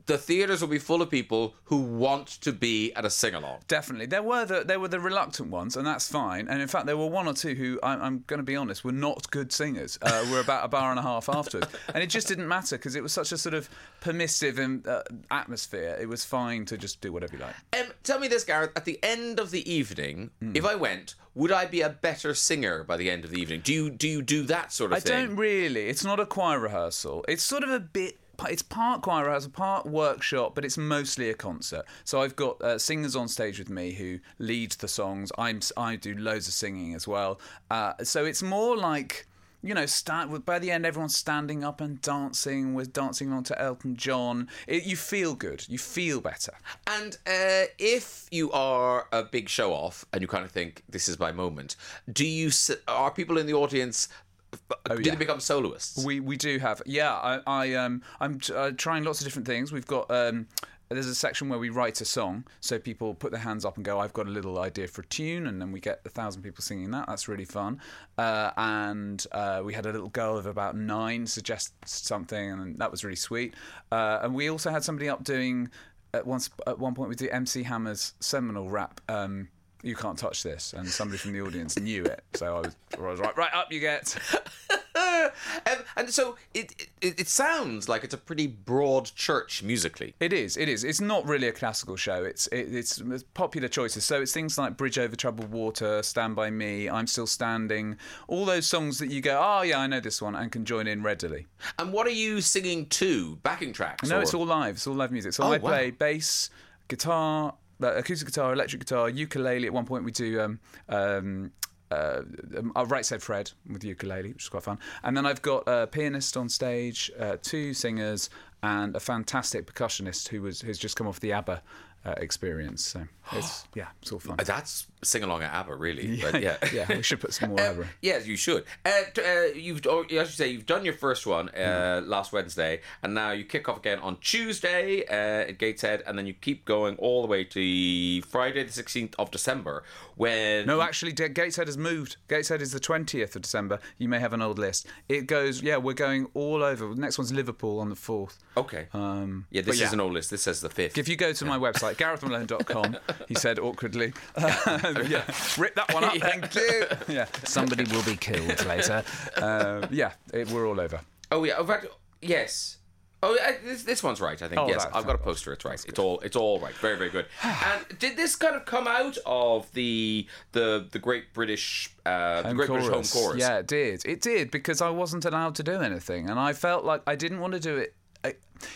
[SPEAKER 1] the theaters will be full of people who want to be at a sing along.
[SPEAKER 11] Definitely, there were the there were the reluctant ones, and that's fine. And in fact, there were one or two who I'm, I'm going to be honest were not good singers. Uh, were about a bar and a half afterwards, and it just didn't matter because it was such a sort of permissive uh, atmosphere. It was fine to just do whatever you like.
[SPEAKER 1] Um, tell me this, Gareth. At the end of the evening,
[SPEAKER 11] Hmm.
[SPEAKER 1] if I went, would I be a better singer by the end of the evening? Do you do you do that sort of
[SPEAKER 11] I
[SPEAKER 1] thing?
[SPEAKER 11] I don't really. It's not a choir rehearsal. It's sort of a bit. It's part choir rehearsal, part workshop, but it's mostly a concert. So I've got uh, singers on stage with me who lead the songs. I'm I do loads of singing as well. Uh, so it's more like. You know, stand, by the end, everyone's standing up and dancing. We're dancing on to Elton John. It, you feel good. You feel better.
[SPEAKER 1] And uh, if you are a big show off and you kind of think this is my moment, do you are people in the audience?
[SPEAKER 11] Oh, yeah.
[SPEAKER 1] they become soloists?
[SPEAKER 11] We we do have yeah. I, I um I'm uh, trying lots of different things. We've got um. There's a section where we write a song, so people put their hands up and go, "I've got a little idea for a tune," and then we get a thousand people singing that. That's really fun. Uh, and uh, we had a little girl of about nine suggest something, and that was really sweet. Uh, and we also had somebody up doing at once at one point we did MC Hammer's seminal rap. Um, you can't touch this, and somebody from the audience knew it, so I was, I was right. Right up, you get.
[SPEAKER 1] Um, and so it, it it sounds like it's a pretty broad church musically.
[SPEAKER 11] It is. It is. It's not really a classical show. It's it, it's popular choices. So it's things like "Bridge Over Troubled Water," "Stand by Me," "I'm Still Standing," all those songs that you go, "Oh yeah, I know this one," and can join in readily.
[SPEAKER 1] And what are you singing to? Backing tracks?
[SPEAKER 11] No,
[SPEAKER 1] or-
[SPEAKER 11] it's all live. It's all live music. So
[SPEAKER 1] Oh,
[SPEAKER 11] I
[SPEAKER 1] wow.
[SPEAKER 11] play bass, guitar, acoustic guitar, electric guitar, ukulele. At one point, we do. Um, um, uh, um, uh, right said Fred with ukulele, which is quite fun. And then I've got a pianist on stage, uh, two singers, and a fantastic percussionist who was who's just come off the ABBA uh, experience. So it's yeah, it's all fun.
[SPEAKER 1] That's sing along at ABBA, really. But yeah,
[SPEAKER 11] yeah, we should put some more
[SPEAKER 1] Uh,
[SPEAKER 11] ABBA.
[SPEAKER 1] Yes, you should. Uh, t- uh, you've, oh, as you say, you've done your first one uh,
[SPEAKER 11] Hmm.
[SPEAKER 1] last Wednesday, and now you kick off again on Tuesday uh, at Gateshead, and then you keep going all the way to Friday, the sixteenth of December. When
[SPEAKER 11] No, actually, Gateshead has moved. Gateshead is the 20th of December. You may have an old list. It goes, yeah, we're going all over. The next one's Liverpool on the 4th.
[SPEAKER 1] okay,
[SPEAKER 11] Um,
[SPEAKER 1] yeah, this is an old list. This says the fifth.
[SPEAKER 11] If you go to my website, garethmalone.com, he said awkwardly, yeah, rip that one up, thank you. Yeah, somebody will be killed later. Uh, yeah, it, we're all over.
[SPEAKER 1] Oh yeah, in fact, yes. Oh, uh, this, this one's right. I think
[SPEAKER 11] Oh,
[SPEAKER 1] yes. I've got a poster. It's right. It's all. It's all right. Very, very good. and did this kind of come out of the the the Great British uh, the Great British Home Chorus?
[SPEAKER 11] Yeah, it did. It did because I wasn't allowed to do anything, and I felt like I didn't want to do it.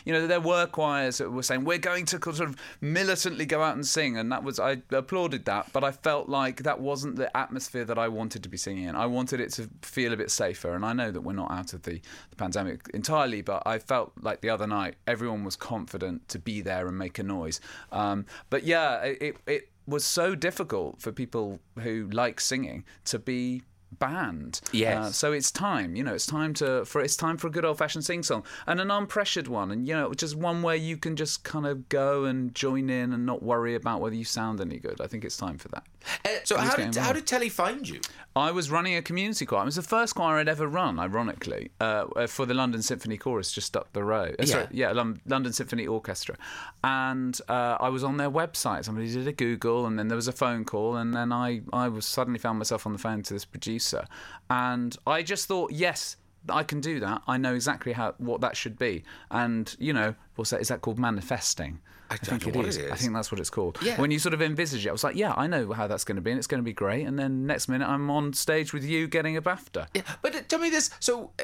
[SPEAKER 11] You know, there were choirs that were saying we're going to sort of militantly go out and sing, and that was I applauded that, but I felt like that wasn't the atmosphere that I wanted to be singing in. I wanted it to feel a bit safer, and I know that we're not out of the, the pandemic entirely, but I felt like the other night everyone was confident to be there and make a noise. Um, but yeah, it it was so difficult for people who like singing to be banned.
[SPEAKER 1] Yes.
[SPEAKER 11] Uh, so it's time, you know, it's time to for it's time for a good old fashioned sing song and an unpressured one, and you know, just one where you can just kind of go and join in and not worry about whether you sound any good. I think it's time for that.
[SPEAKER 1] Uh, so how did how did Telly find you?
[SPEAKER 11] I was running a community choir. It was the first choir I'd ever run, ironically, uh, uh, for the London Symphony Chorus just up the road. Uh, sorry, yeah, Lon- London Symphony Orchestra. And uh, I was on their website. Somebody did a Google, and then there was a phone call, and then I, I was suddenly found myself on the phone to this producer. And I just thought, yes, I can do that. I know exactly how what that should be. And, you know, what's that? Is that called manifesting?
[SPEAKER 1] I don't know what it
[SPEAKER 11] I think that's what it's called.
[SPEAKER 1] Yeah.
[SPEAKER 11] When you sort of envisage it, I was like, yeah, I know how that's going to be, and it's going to be great. And then next minute, I'm on stage with you getting a BAFTA.
[SPEAKER 1] Yeah, but uh, tell me this. So. Uh,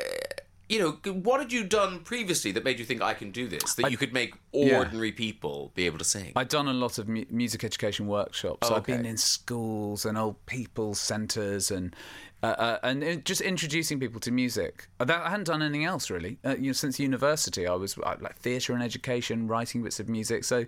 [SPEAKER 1] you know, what had you done previously that made you think I can do this? That you could make
[SPEAKER 11] Yeah.
[SPEAKER 1] ordinary people be able to sing?
[SPEAKER 11] I'd done a lot of mu- music education workshops.
[SPEAKER 1] Oh,
[SPEAKER 11] I've been in schools and old people's centres and uh, uh, and it- just introducing people to music. Uh, That, I hadn't done anything else really. Uh, you know, since university, I was uh, like theatre and education, writing bits of music. So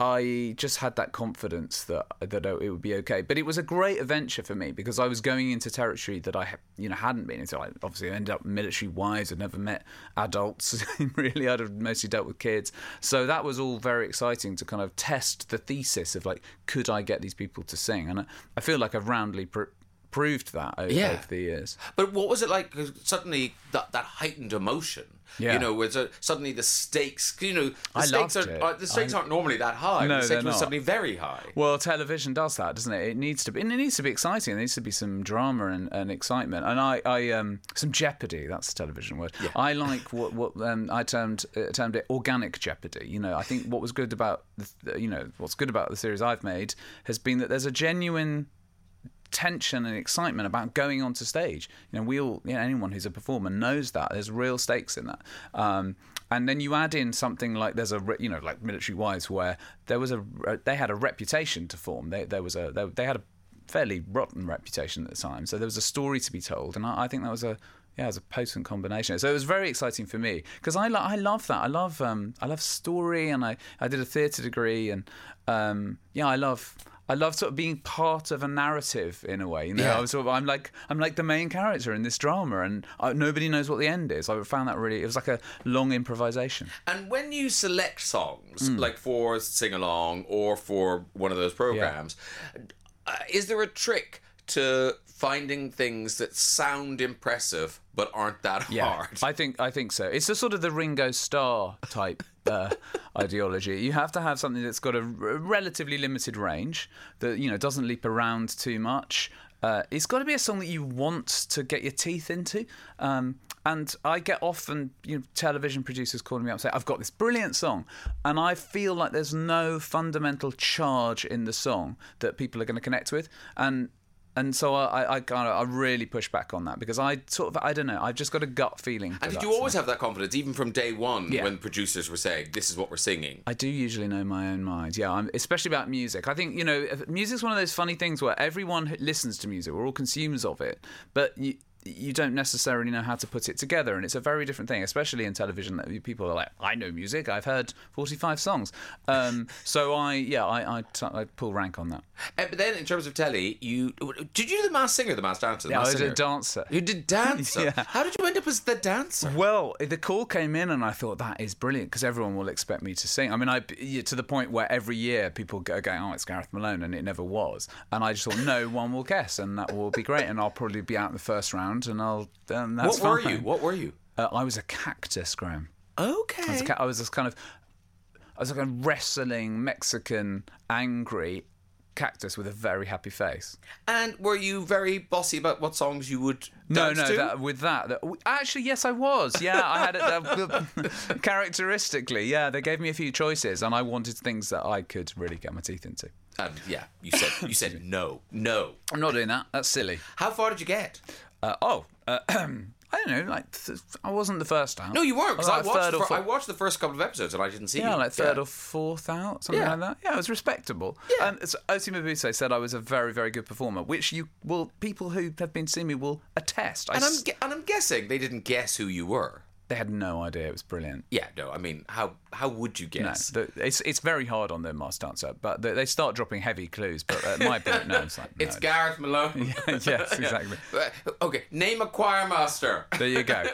[SPEAKER 11] I just had that confidence that that it would be okay. But it was a great adventure for me because I was going into territory that I you know hadn't been into. I obviously ended up military wise. I'd never met adults really. I'd have mostly dealt with kids. So that was all very exciting to kind of test the thesis of like, could I get these people to sing? And I, I feel like I've roundly proved that over,
[SPEAKER 1] Yeah.
[SPEAKER 11] over the years.
[SPEAKER 1] But what was it like? Suddenly, that that heightened emotion.
[SPEAKER 11] Yeah.
[SPEAKER 1] You know, where suddenly the stakes. You know, the
[SPEAKER 11] I
[SPEAKER 1] stakes are uh, the stakes
[SPEAKER 11] I-
[SPEAKER 1] aren't normally that high.
[SPEAKER 11] No,
[SPEAKER 1] the stakes were
[SPEAKER 11] not.
[SPEAKER 1] suddenly very high.
[SPEAKER 11] Well, television does that, doesn't it? It needs to be, and it needs to be exciting. There needs to be some drama and, and excitement, and I, I, um, some jeopardy. That's the television word. I like what, what um, I termed, uh, termed it organic jeopardy. You know, I think what was good about, the, you know, what's good about the series I've made has been that there's a genuine tension and excitement about going onto stage. You know, we all, you know, anyone who's a performer knows that there's real stakes in that. Um, and then you add in something like there's a, you know, like Military Wives, where there was a, they had a reputation to form. They, there was a, they, they had a fairly rotten reputation at the time. So there was a story to be told, and I, I think that was a. Yeah, it was a potent combination. So it was very exciting for me because I, lo- I love that. I love um, I love story, and I, I did a theatre degree, and um, yeah, I love I love sort of being part of a narrative in a way. You know,
[SPEAKER 1] Yeah.
[SPEAKER 11] I was sort of, I'm like I'm like the main character in this drama, and I, nobody knows what the end is. I found that really it was like a long improvisation.
[SPEAKER 1] And when you select songs,
[SPEAKER 11] Hmm.
[SPEAKER 1] like for sing along or for one of those programs, uh, is there a trick to finding things that sound impressive but aren't that hard?
[SPEAKER 11] I think I think so. It's a sort of the Ringo Starr type uh, ideology. You have to have something that's got a r- relatively limited range that you know doesn't leap around too much. Uh, it's got to be a song that you want to get your teeth into. Um, and I get often you know, television producers calling me up and say, I've got this brilliant song. And I feel like there's no fundamental charge in the song that people are going to connect with. And and so I, I kind of I really push back on that because I sort of I don't know I've just got a gut feeling.
[SPEAKER 1] and did you always have that confidence, even from day one,
[SPEAKER 11] Yeah.
[SPEAKER 1] when producers were saying, "This is what we're singing"?
[SPEAKER 11] I do usually know my own mind. Yeah, I'm, especially about music. I think you know, music's one of those funny things where everyone listens to music, we're all consumers of it, but you, you don't necessarily know how to put it together, and it's a very different thing, especially in television. That people are like, I know music, I've heard forty-five songs. Um, so I, yeah, I, I, t- I pull rank on that.
[SPEAKER 1] Uh, but then, in terms of telly, you did you do the Masked Singer, the Masked Dancer? The
[SPEAKER 11] Yeah, I
[SPEAKER 1] Masked
[SPEAKER 11] was a
[SPEAKER 1] Singer?
[SPEAKER 11] dancer.
[SPEAKER 1] You did dancer.
[SPEAKER 11] Yeah.
[SPEAKER 1] How did you end up as the dancer?
[SPEAKER 11] Well, the call came in, and I thought that is brilliant because everyone will expect me to sing. I mean, I to the point where every year people go going, "Oh, it's Gareth Malone," and it never was. And I just thought, no one will guess, and that will be great. And I'll probably be out in the first round, and I'll. And that's
[SPEAKER 1] what were
[SPEAKER 11] fine.
[SPEAKER 1] you? What were you?
[SPEAKER 11] Uh, I was a cactus, Graham.
[SPEAKER 1] Okay.
[SPEAKER 11] I was, a ca- I was this kind of, I was like a wrestling Mexican, angry cactus with a very happy face.
[SPEAKER 1] And were you very bossy about what songs you would
[SPEAKER 11] No, no,
[SPEAKER 1] to?
[SPEAKER 11] that, with that, that, actually, yes, I was. Yeah, I had it uh, characteristically. Yeah, they gave me a few choices, and I wanted things that I could really get my teeth into.
[SPEAKER 1] And yeah, you said you said no, no.
[SPEAKER 11] I'm not doing that. That's silly.
[SPEAKER 1] How far did you get?
[SPEAKER 11] Uh, oh, uh, I don't know. Like, th- I wasn't the first out.
[SPEAKER 1] No, you weren't because I,
[SPEAKER 11] like
[SPEAKER 1] watched. The fir- I watched the first couple of episodes and I didn't see you.
[SPEAKER 11] Yeah,
[SPEAKER 1] you.
[SPEAKER 11] like third or fourth out, something
[SPEAKER 1] Yeah.
[SPEAKER 11] like that. Yeah, it was respectable.
[SPEAKER 1] Yeah.
[SPEAKER 11] And it's- Oti Mabuse said I was a very, very good performer, which you will people who have been seeing me will attest. I
[SPEAKER 1] And I'm
[SPEAKER 11] s-
[SPEAKER 1] and I'm guessing they didn't guess who you were.
[SPEAKER 11] They had no idea it was brilliant.
[SPEAKER 1] Yeah, no. I mean, how how would you guess?
[SPEAKER 11] No, the, it's it's very hard on the Masked Dancer, but they, they start dropping heavy clues. But at my point, no, it's like no.
[SPEAKER 1] It's Gareth Malone.
[SPEAKER 11] yes, exactly.
[SPEAKER 1] Uh, okay, name a choir master.
[SPEAKER 11] There you go.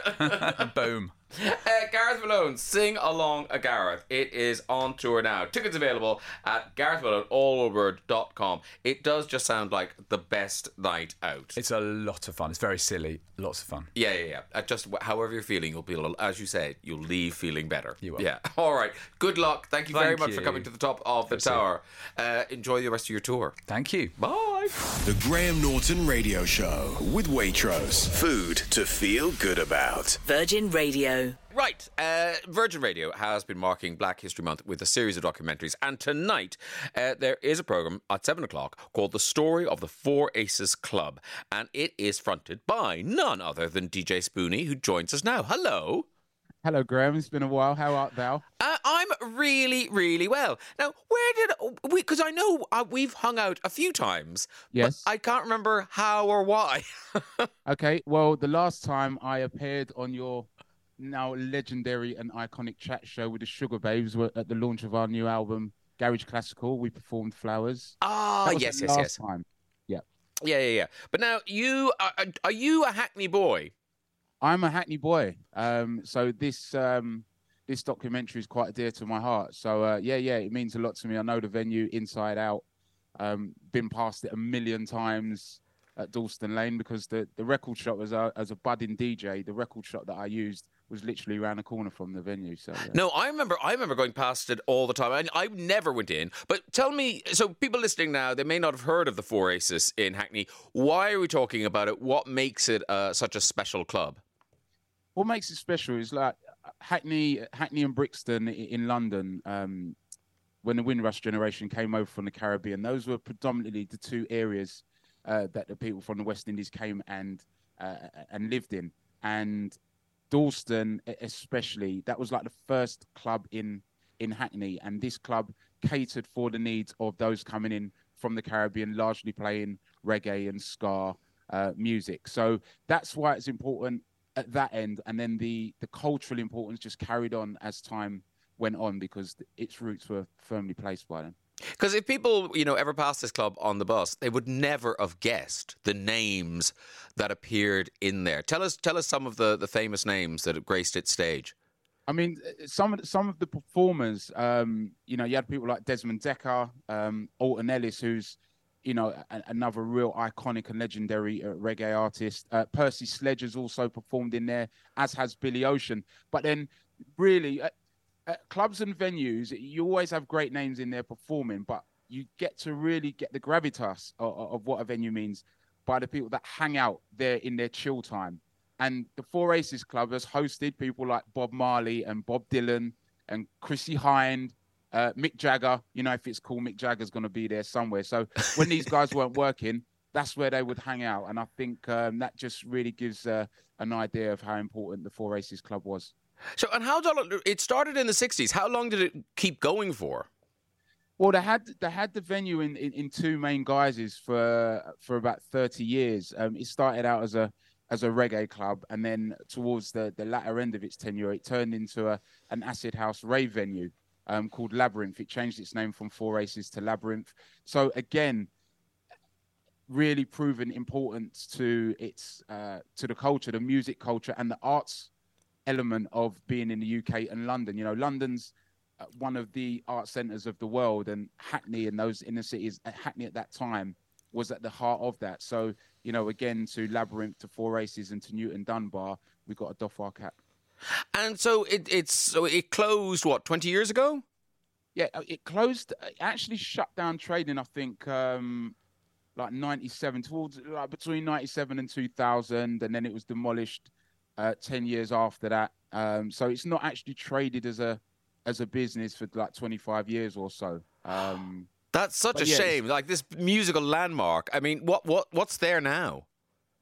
[SPEAKER 11] Boom.
[SPEAKER 1] Uh, Gareth Malone, sing along a Gareth. It is on tour now. Tickets available at garethmalone, It does just sound like the best night out.
[SPEAKER 11] It's a lot of fun. It's very silly. Lots of fun.
[SPEAKER 1] yeah, yeah, yeah. Uh, just however you're feeling, you'll be, as you say, you'll leave feeling better.
[SPEAKER 11] You will.
[SPEAKER 1] Yeah. All right. Good luck. Thank you very
[SPEAKER 11] Thank
[SPEAKER 1] much for coming to the top of the
[SPEAKER 11] Good to see you.
[SPEAKER 1] tower. Uh, enjoy the rest of your tour.
[SPEAKER 11] Thank you.
[SPEAKER 1] Bye.
[SPEAKER 3] The Graham Norton Radio Show with Waitrose. Food to feel good about.
[SPEAKER 10] Virgin Radio.
[SPEAKER 1] Right. Uh, Virgin Radio has been marking Black History Month with a series of documentaries. And tonight, uh, there is a program at 7 o'clock called The Story of the Four Aces Club. And it is fronted by none other than DJ Spoony, who joins us now. Hello.
[SPEAKER 12] Hello, Graham. It's been a while. How art thou?
[SPEAKER 1] Uh, I'm really, really well. Now, where did we? Because I know uh, we've hung out a few times.
[SPEAKER 12] Yes.
[SPEAKER 1] But I can't remember how or why.
[SPEAKER 12] Okay. Well, the last time I appeared on your now legendary and iconic chat show with the Sugababes were at the launch of our new album, Garage Classical. We performed Flowers.
[SPEAKER 1] Ah, yes, yes, yes.
[SPEAKER 12] Time. Yeah.
[SPEAKER 1] Yeah, yeah, yeah. But now you are, are you a Hackney boy?
[SPEAKER 12] I'm a Hackney boy. Um, so this um, this documentary is quite dear to my heart. So uh, yeah, yeah, it means a lot to me. I know the venue inside out. Um, been past it a million times at Dalston Lane because the, the record shop as a as a budding DJ, the record shop that I used was literally around the corner from the venue. So yeah.
[SPEAKER 1] No, I remember. I remember going past it all the time. I, I never went in. But tell me, so people listening now, they may not have heard of the Four Aces in Hackney. Why are we talking about it? What makes it uh, such a special club?
[SPEAKER 12] what makes it special is like Hackney, Hackney and Brixton in London. Um, when the Windrush generation came over from the Caribbean, those were predominantly the two areas uh, that the people from the West Indies came and uh, and lived in. And Dalston, especially, that was like the first club in in Hackney, and this club catered for the needs of those coming in from the Caribbean, largely playing reggae and ska uh, music. So that's why it's important at that end, and then the the cultural importance just carried on as time went on because its roots were firmly placed by then.
[SPEAKER 1] Because if people, you know, ever passed this club on the bus, they would never have guessed the names that appeared in there. Tell us, tell us some of the, the famous names that have graced its stage.
[SPEAKER 12] I mean, uh, some of the, some of the performers, um, you know, you had people like Desmond Dekker, um, Alton Ellis, who's, you know, a, another real iconic and legendary uh, reggae artist. Uh, Percy has also performed in there, as has Billy Ocean. But then, really, at clubs and venues, you always have great names in there performing, but you get to really get the gravitas of, of what a venue means by the people that hang out there in their chill time. And the Four Aces Club has hosted people like Bob Marley and Bob Dylan and Chrissie Hynde, uh, Mick Jagger. You know, if it's cool, Mick Jagger's going to be there somewhere. So when these guys weren't working, that's where they would hang out. And I think um, that just really gives uh, an idea of how important the Four Aces Club was.
[SPEAKER 1] So, and how long, it started in the 60s. How long did it keep going for?
[SPEAKER 12] Well, they had they had the venue in, in, in two main guises for for about thirty years. Um, it started out as a as a reggae club, and then towards the the latter end of its tenure, it turned into a an acid house rave venue um, called Labyrinth. It changed its name from Four Aces to Labyrinth. So again, really proven importance to its uh, to the culture, the music culture, and the arts element of being in the UK and London. You know, London's uh, one of the art centres of the world, and Hackney and those inner cities, uh, Hackney at that time was at the heart of that. So, you know, again to Labyrinth, to Four Aces, and to Newton Dunbar, we got a doff our cap.
[SPEAKER 1] And so it, it's so it closed what twenty years ago.
[SPEAKER 12] Yeah, uh, it closed. It actually shut down trading. I think um, like '97 towards like between '97 and 2000, and then it was demolished uh, 10 years after that. Um, so it's not actually traded as a as a business for like 25 years or so. Um,
[SPEAKER 1] That's such a
[SPEAKER 12] yeah,
[SPEAKER 1] shame. Like this musical landmark. I mean, what what what's there now?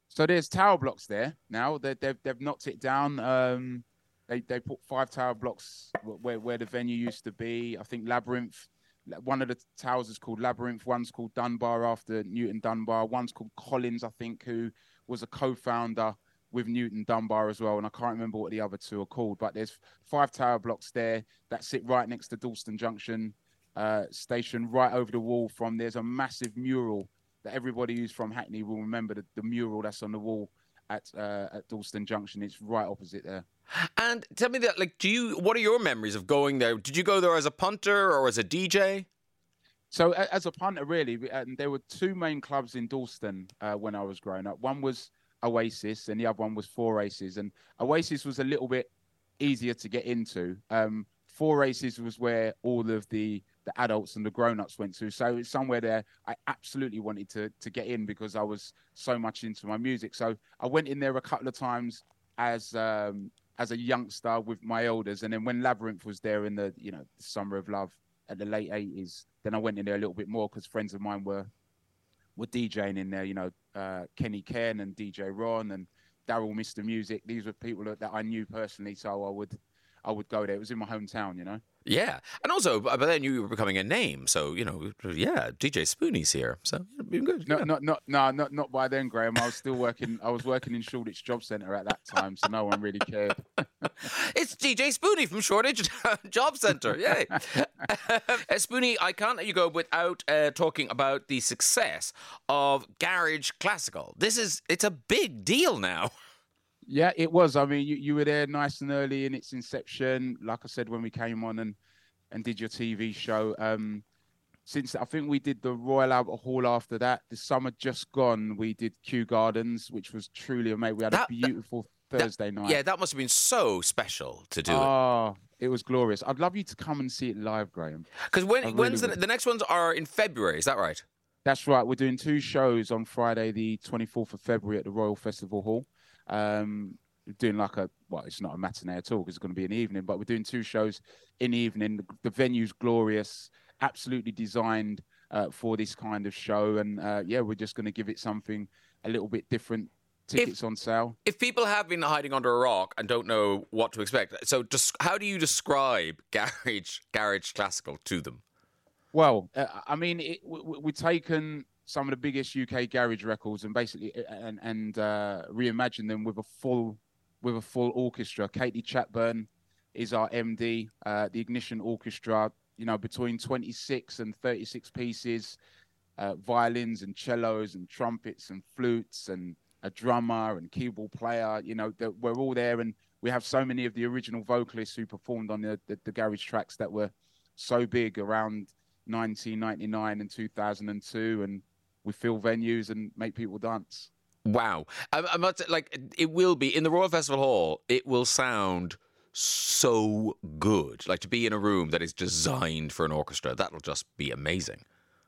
[SPEAKER 12] So there's tower blocks there now. They, they've they've knocked it down. Um, they they put five tower blocks where where the venue used to be. I think Labyrinth. One of the towers is called Labyrinth. One's called Dunbar after Newton Dunbar. One's called Collins, I think, who was a co-founder with Newton Dunbar as well, and I can't remember what the other two are called. But there's five tower blocks there that sit right next to Dalston Junction uh, station, right over the wall from. There's a massive mural that everybody who's from Hackney will remember. The, the mural that's on the wall at uh, at Dalston Junction. It's right opposite there.
[SPEAKER 1] And tell me that, like, do you? What are your memories of going there? Did you go there as a punter or as a DJ?
[SPEAKER 12] So as a punter, really, and there were two main clubs in Dalston uh, when I was growing up. One was Oasis, and the other one was Four Aces. And Oasis was a little bit easier to get into. Um, Four Aces was where all of the the adults and the grown-ups went to. So it's somewhere there I absolutely wanted to to get in because I was so much into my music. So I went in there a couple of times as um, as a youngster with my elders, and then when Labyrinth was there in the you know summer of love at the late eighties, then I went in there a little bit more because friends of mine were were DJing in there. You know, uh, Kenny Ken and DJ Ron and Daryl Mr Music. These were people that, that I knew personally, so I would I would go there. It was in my hometown, you know.
[SPEAKER 1] Yeah, and also, but then you were becoming a name, so you know, yeah, DJ Spoony's here, so been good.
[SPEAKER 12] No, not not no, not not by then, Graham. I was still working. I was working in Shoreditch Job Centre at that time, so no one really cared.
[SPEAKER 1] It's DJ Spoony from Shoreditch Job Centre. Yay. uh, Spoony, I can't let you go without uh, talking about the success of Garage Classical. This is, it's a big deal now.
[SPEAKER 12] Yeah, it was. I mean, you, you were there nice and early in its inception. Like I said, when we came on and and did your TV show. Um, since I think we did the Royal Albert Hall after that, the summer just gone, we did Kew Gardens, which was truly amazing. We had
[SPEAKER 1] That-
[SPEAKER 12] a beautiful Thursday night.
[SPEAKER 1] Yeah, that must have been so special to do it.
[SPEAKER 12] Oh, it was glorious. I'd love you to come and see it live, Graham.
[SPEAKER 1] Because when,
[SPEAKER 12] really
[SPEAKER 1] when's the, the next ones are in February, is that right?
[SPEAKER 12] That's right. We're doing two shows on Friday, the 24th of February at the Royal Festival Hall. Um, doing like a, well, it's not a matinee at all because it's going to be an evening, but we're doing two shows in the evening. The, the venue's glorious, absolutely designed uh, for this kind of show. And uh, yeah, we're just going to give it something a little bit different. Tickets on sale.
[SPEAKER 1] If people have been hiding under a rock and don't know what to expect, so just how do you describe Garage Garage Classical to them?
[SPEAKER 12] Well, uh, I mean, it, we- we've taken some of the biggest UK garage records and basically and and uh, reimagined them with a full with a full orchestra. Katie Chatburn is our MD. Uh, the Ignition Orchestra, you know, between 26 and 36 pieces, uh, violins and cellos and trumpets and flutes and a drummer and keyboard player. You know, that we're all there, and we have so many of the original vocalists who performed on the, the, the garage tracks that were so big around 1999 and 2002, and we fill venues and make people dance.
[SPEAKER 1] Wow, I, I must like it will be in the Royal Festival Hall. It will sound so good, like to be in a room that is designed for an orchestra. That'll just be amazing.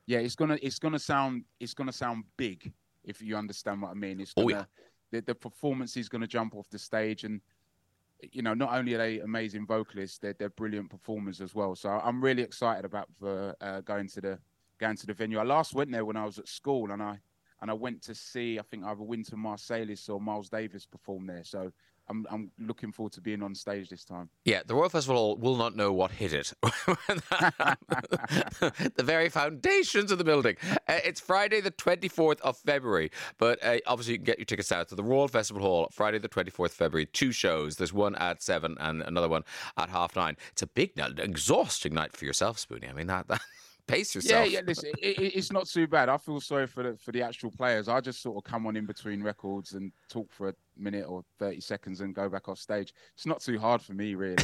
[SPEAKER 12] Yeah, it's gonna it's gonna sound it's gonna sound big if you understand what I mean. It's
[SPEAKER 1] Oh,
[SPEAKER 12] gonna, the, the performance is gonna jump off the stage and you know, not only are they amazing vocalists, they're they're brilliant performers as well. So I'm really excited about for uh, going to the going to the venue. I last went there when I was at school, and I and I went to see I think either Wynton Marsalis or Miles Davis perform there. So I'm I'm looking forward to being on stage this time.
[SPEAKER 1] Yeah, the Royal Festival Hall will not know what hit it. the very foundations of the building. Uh, it's Friday, the 24th of February, but uh, obviously you can get your tickets out to the Royal Festival Hall Friday, the 24th February. Two shows. There's one at seven and another one at half nine. It's a big exhausting night for yourself, Spoony. I mean, that, that pace yourself.
[SPEAKER 12] Yeah, yeah. Listen, it, it, it's not too bad. I feel sorry for the for the actual players. I just sort of come on in between records and talk for a minute or thirty seconds and go back off stage. It's not too hard for me, really.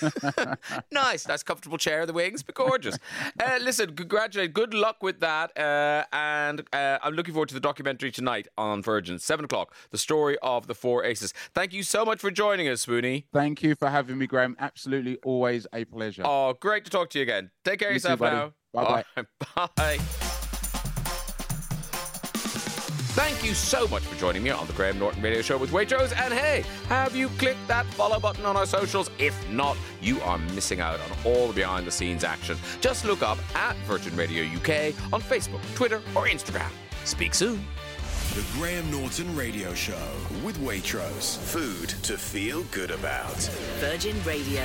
[SPEAKER 1] nice, nice, comfortable chair. Of the wings, but gorgeous. uh, listen, congratulate. Good luck with that. Uh, and uh, I'm looking forward to the documentary tonight on Virgin, seven o'clock. The story of the four aces. Thank you so much for joining us, Spoony.
[SPEAKER 12] Thank you for having me, Graham. Absolutely, always a pleasure.
[SPEAKER 1] Oh, great to talk to you again. Take care of
[SPEAKER 12] You too,
[SPEAKER 1] yourself
[SPEAKER 12] buddy.
[SPEAKER 1] now.
[SPEAKER 12] Bye-bye.
[SPEAKER 1] Bye. Bye. Thank you so much for joining me on the Graham Norton Radio Show with Waitrose. And hey, have you clicked that follow button on our socials? If not, you are missing out on all the behind the scenes action. Just look up at Virgin Radio UK on Facebook, Twitter, or Instagram. Speak soon.
[SPEAKER 3] The Graham Norton Radio Show with Waitrose. Food to feel good about.
[SPEAKER 7] Virgin Radio.